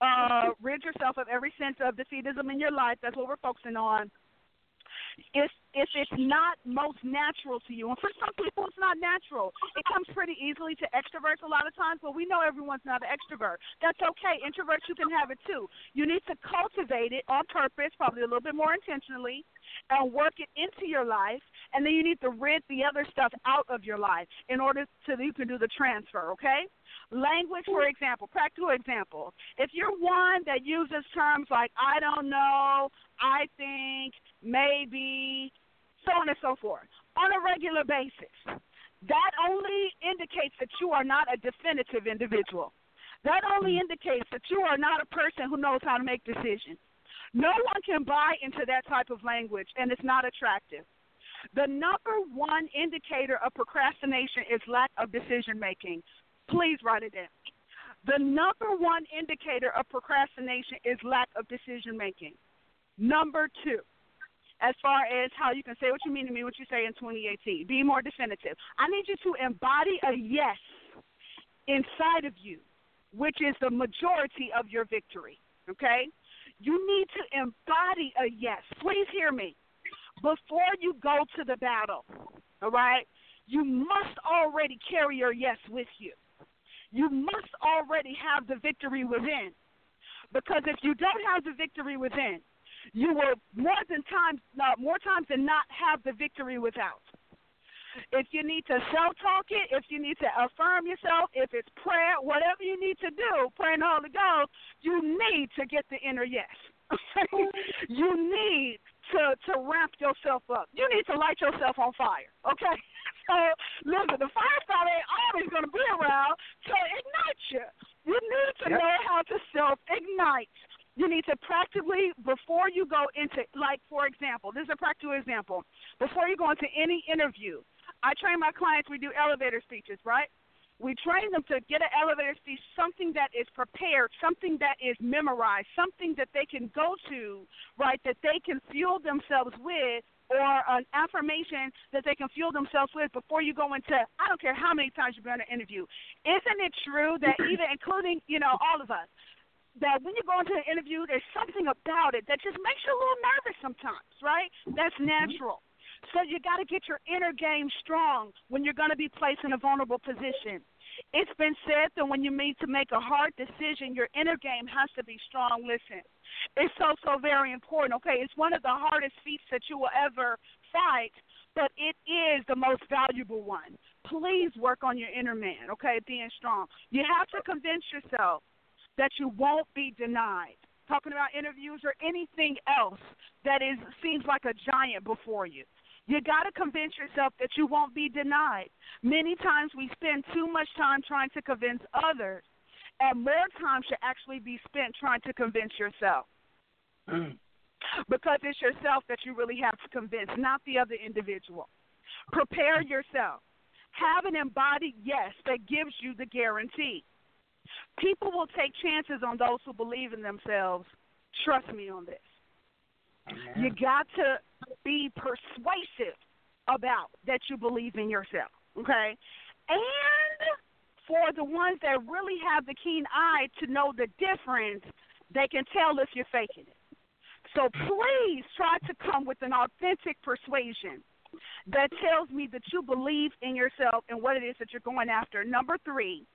uh, rid yourself of every sense of defeatism in your life. That's what we're focusing on. If if it's not most natural to you, and for some people it's not natural, it comes pretty easily to extroverts a lot of times. But we know everyone's not an extrovert. That's okay. Introverts, you can have it too. You need to cultivate it on purpose, probably a little bit more intentionally, and work it into your life. And then you need to rid the other stuff out of your life in order so that you can do the transfer. Okay. Language, for example, practical example. If you're one that uses terms like I don't know, I think, maybe, so on and so forth, on a regular basis, that only indicates that you are not a definitive individual. That only mm. indicates that you are not a person who knows how to make decisions. No one can buy into that type of language, and it's not attractive. The number one indicator of procrastination is lack of decision making. Please write it down. The number one indicator of procrastination is lack of decision making. Number two, as far as how you can say what you mean to me, what you say in 2018, be more definitive. I need you to embody a yes inside of you, which is the majority of your victory. Okay? You need to embody a yes. Please hear me. Before you go to the battle, all right, you must already carry your yes with you. You must already have the victory within. Because if you don't have the victory within, you will more than times uh, more times than not have the victory without. If you need to self talk it, if you need to affirm yourself, if it's prayer, whatever you need to do, praying the Holy Ghost, you need to get the inner yes. you need to to ramp yourself up. You need to light yourself on fire. Okay. So listen, the fire starter ain't always going to be around to ignite you. You need to Yep. know how to self ignite. You need to practically before you go into like for example, this is a practical example. Before you go into any interview, I train my clients. We do elevator speeches, right? We train them to get an elevator speech, something that is prepared, something that is memorized, something that they can go to, right? That they can fuel themselves with, or an affirmation that they can fuel themselves with before you go into. I don't care how many times you've been in an interview. Isn't it true that even including you know all of us, that when you go into an interview, there's something about it that just makes you a little nervous sometimes, right? That's mm-hmm. natural. So you got to get your inner game strong when you're going to be placed in a vulnerable position. It's been said that when you need to make a hard decision, your inner game has to be strong. Listen, it's so, so very important. Okay, it's one of the hardest feats that you will ever fight, but it is the most valuable one. Please work on your inner man, okay, being strong. You have to convince yourself that you won't be denied. talking about interviews, or anything else that is seems like a giant before you. You got to convince yourself that you won't be denied. Many times we spend too much time trying to convince others, and more time should actually be spent trying to convince yourself. because it's yourself that you really have to convince, not the other individual. Prepare yourself. Have an embodied yes that gives you the guarantee. People will take chances on those who believe in themselves. Trust me on this. You got to be persuasive about that you believe in yourself, okay? And for the ones that really have the keen eye to know the difference, they can tell if you're faking it. So please try to come with an authentic persuasion that tells me that you believe in yourself and what it is that you're going after. Number three,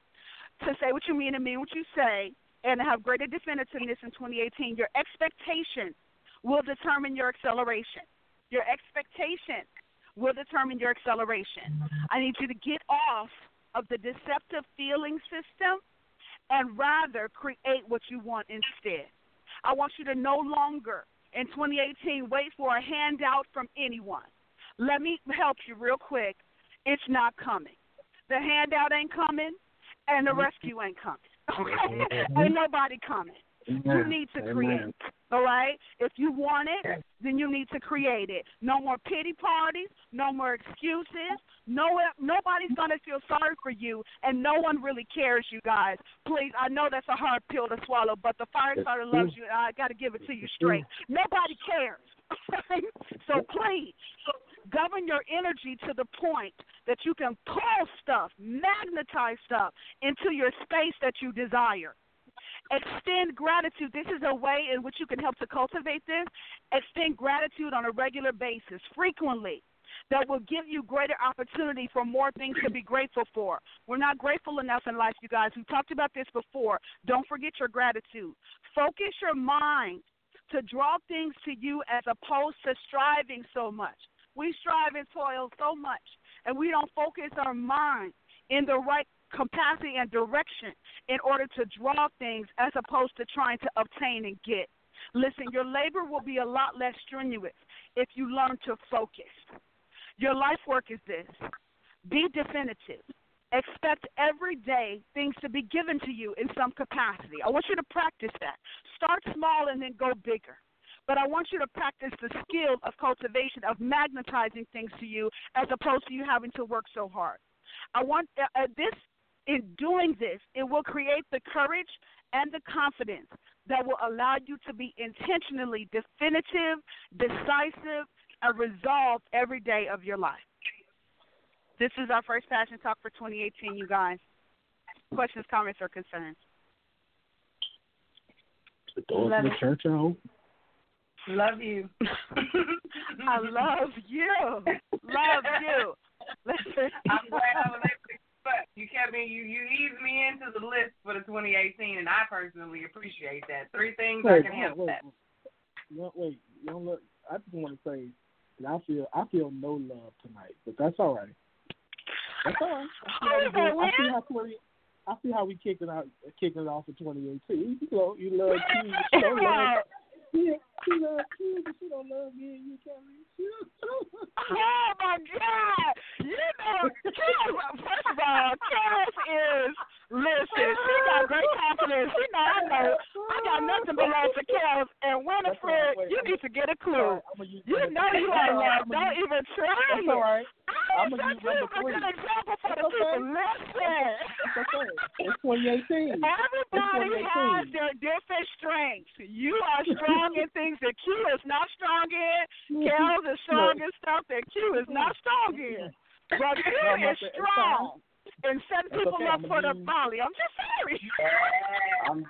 to say what you mean and mean what you say, and have greater definitiveness in 2018. Your expectation will determine your acceleration. Your expectation will determine your acceleration. I need you to get off of the deceptive feeling system and rather create what you want instead. I want you to no longer in 2018 wait for a handout from anyone. Let me help you real quick. It's not coming. The handout ain't coming, and the rescue ain't coming. Okay? ain't nobody coming. You need to create. All right? If you want it, then you need to create it. No more pity parties, no more excuses. No nobody's gonna feel sorry for you and no one really cares, you guys. Please, I know that's a hard pill to swallow, but the firefighter loves you and I gotta give it to you straight. Nobody cares. so please govern your energy to the point that you can pull stuff, magnetize stuff into your space that you desire. Extend gratitude. This is a way in which you can help to cultivate this. Extend gratitude on a regular basis, frequently. That will give you greater opportunity for more things to be grateful for. We're not grateful enough in life, you guys. We talked about this before. Don't forget your gratitude. Focus your mind to draw things to you as opposed to striving so much. We strive and toil so much, and we don't focus our mind in the right capacity and direction in order to draw things as opposed to trying to obtain and get. Listen, your labor will be a lot less strenuous if you learn to focus. Your life work is this be definitive. Expect every day things to be given to you in some capacity. I want you to practice that. Start small and then go bigger. But I want you to practice the skill of cultivation, of magnetizing things to you, as opposed to you having to work so hard. I want uh, uh, this in doing this, it will create the courage and the confidence that will allow you to be intentionally definitive, decisive, and resolved every day of your life. This is our first passion talk for 2018, you guys. Questions, comments, or concerns? The doors of the church are open. Love you. I love you. Love you. Listen. I'm glad I was able to but you kept me you you eased me into the list for the 2018, and I personally appreciate that. Three things Wait, I can help wait, that. No, wait, you don't look. I just want to say that I feel I feel no love tonight, but that's all right. That's all right. I see how, oh, we, I see how 20, I see how we kicked it out, kicking it off in 2018. You know, you love Q, you don't love. Yeah, she loves Q, but she don't love me and you, Kelly. Oh my God! You know, Kellz, first of all, Kellz is listen. She got great confidence. She know I know. I got nothing but love for Kellz and Winifred. You need to get a clue. You know you are love. Don't even try That's it. all right. I'm gonna use number three. That's okay. It's okay. It's 2018. Everybody It's has their different strengths. You are strong in things that Q is not strong in. Mm-hmm. Kellz is strong in stuff that Q is not mm-hmm. strong in. Mm-hmm. But Q is strong and setting people okay. up I'm for the volley. I'm just serious. I'm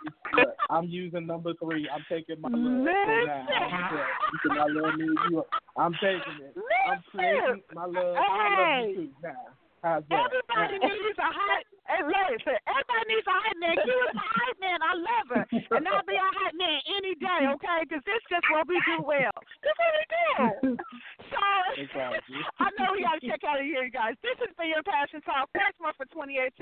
I'm using number three. I'm taking my love for now. Listen. You can I love me. You, I'm taking it. I'm creating my love. I love you too now. Everybody needs a hot. Hey, listen, everybody needs a hot man. Q is a hot man. I love her, and I'll be a hot man any day, okay? Because this is just what we do well. This is what we do. So I know we got to check out of here, you guys. This has been your passion talk. Thanks more for 2018.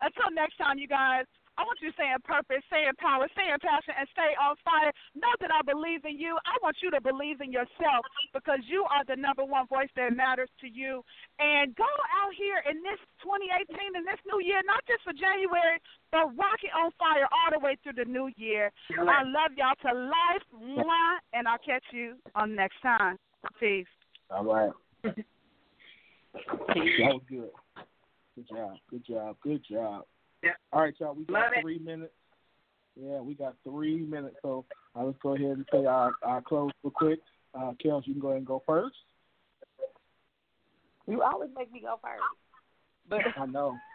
Until next time, you guys. I want you to stay in purpose, stay in power, stay in passion, and stay on fire. Know that I believe in you. I want you to believe in yourself because you are the number one voice that matters to you. And go out here in this 2018 in this new year, not just for January, but rock it on fire all the way through the new year. I love y'all to life, mwah, and I'll catch you on next time. Peace. All right. that was good. Good job. Good job. Good job. Yeah. All right, y'all. We got Love it. three minutes. Yeah, we got three minutes. So uh, let's go ahead and say our, our close real quick. Uh, Kellz, you can go ahead and go first. You always make me go first. But I know.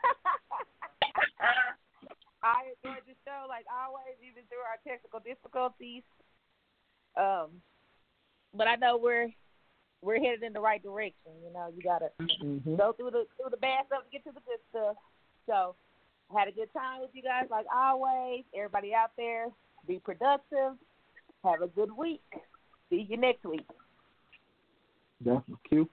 I enjoyed the show like always, even through our technical difficulties. Um, but I know we're we're headed in the right direction. You know, you gotta Mm-hmm. go through the through the bad stuff to get to the good stuff. So, I had a good time with you guys like always. Everybody out there, be productive. Have a good week. See you next week. Definitely.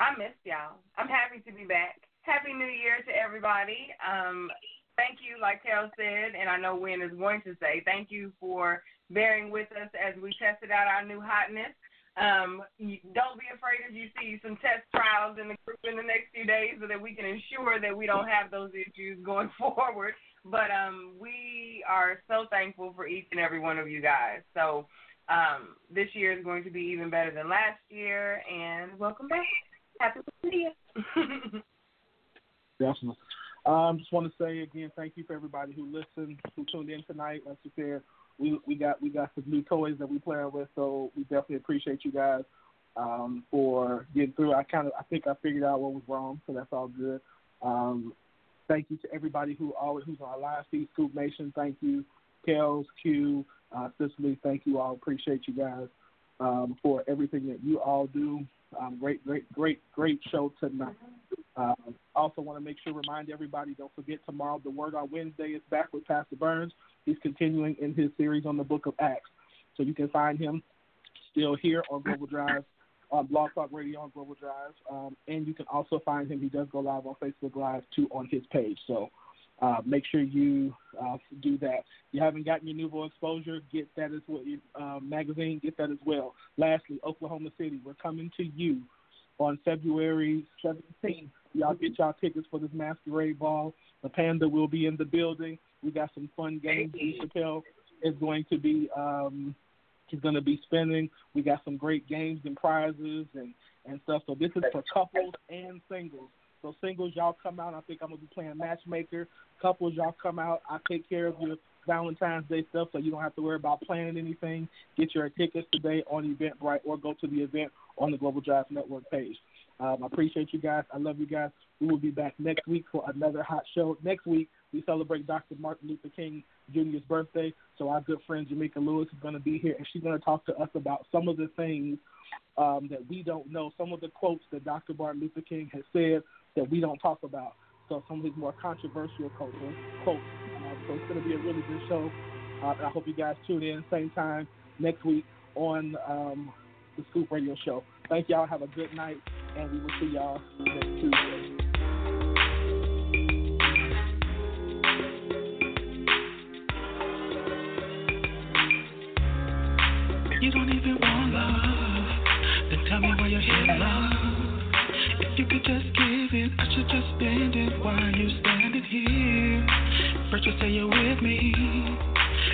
I missed y'all. I'm happy to be back. Happy New Year to everybody. Um, thank you, like Kel said, and I know Win is going to say, thank you for bearing with us as we tested out our new hotness. Um, don't be afraid if you see some test trials in the group in the next few days so that we can ensure that we don't have those issues going forward. But um, we are so thankful for each and every one of you guys. So um, this year is going to be even better than last year, and welcome back. Happy New Year. Definitely. Um, just want to say again, thank you for everybody who listened, who tuned in tonight. You said, we we got we got some new toys that we playing with, so we definitely appreciate you guys um, for getting through. I kind of I think I figured out what was wrong, so that's all good. Um, thank you to everybody who always who's on our live feed, Scoop Nation. Thank you, Kellz, Q, uh, Cicely. Thank you all. Appreciate you guys um, for everything that you all do. Um, great, great, great, great show tonight. Uh, also, want to make sure remind everybody. Don't forget tomorrow. The Word on Wednesday is back with Pastor Burns. He's continuing in his series on the Book of Acts, so you can find him still here on Global Drive, on Blog Talk Radio on Global Drive, um, and you can also find him. He does go live on Facebook Live too on his page. So uh, make sure you uh, do that. If you haven't gotten your Nouveau exposure, get that as well. Um, magazine, get that as well. Lastly, Oklahoma City, we're coming to you on February 17th. Y'all get y'all tickets for this masquerade ball. The Panda will be in the building. We got some fun games. Lee Chappelle is going to be um, he's going to be spinning. We got some great games and prizes and and stuff. So this is for couples and singles. So singles, y'all come out. I think I'm gonna be playing matchmaker. Couples, y'all come out. I take care of your Valentine's Day stuff, so you don't have to worry about planning anything. Get your tickets today on Eventbrite or go to the event on the Global Drive Network page. Um, I appreciate you guys. I love you guys. We will be back next week for another hot show. Next week, we celebrate Dr. Martin Luther King Jr.'s birthday. So our good friend Jamaica Lewis is going to be here, and she's going to talk to us about some of the things um, that we don't know, some of the quotes that Dr. Martin Luther King has said that we don't talk about. So some of his more controversial quotes. quotes. Uh, so it's going to be a really good show. Uh, I hope you guys tune in same time next week on um, the Scoop Radio Show. Thank y'all. Have a good night, and we will see y'all next Tuesday. Just give it, I should just spend it while you standing here. First you say you're with me,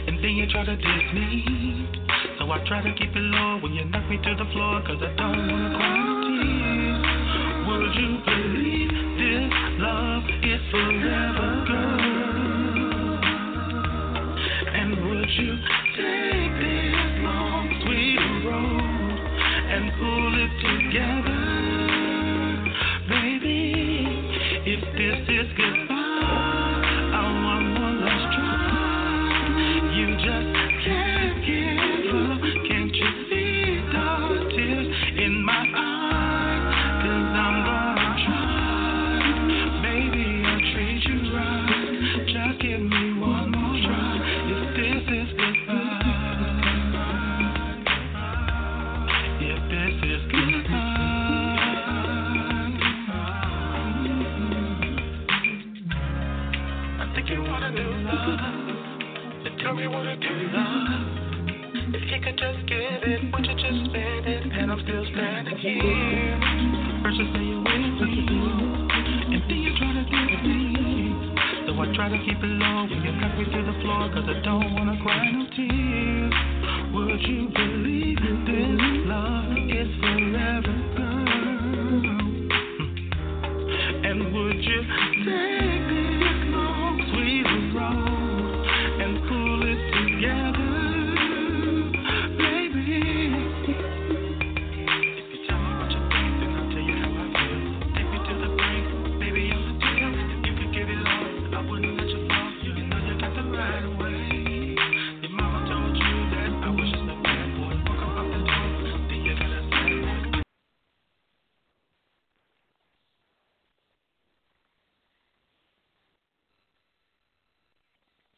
and then you try to diss me. So I try to keep it low when you knock me to the floor, cause I don't wanna cry tears. Would you believe below when you cut me to the floor, cause I don't wanna cry no tears. Would you believe in this love?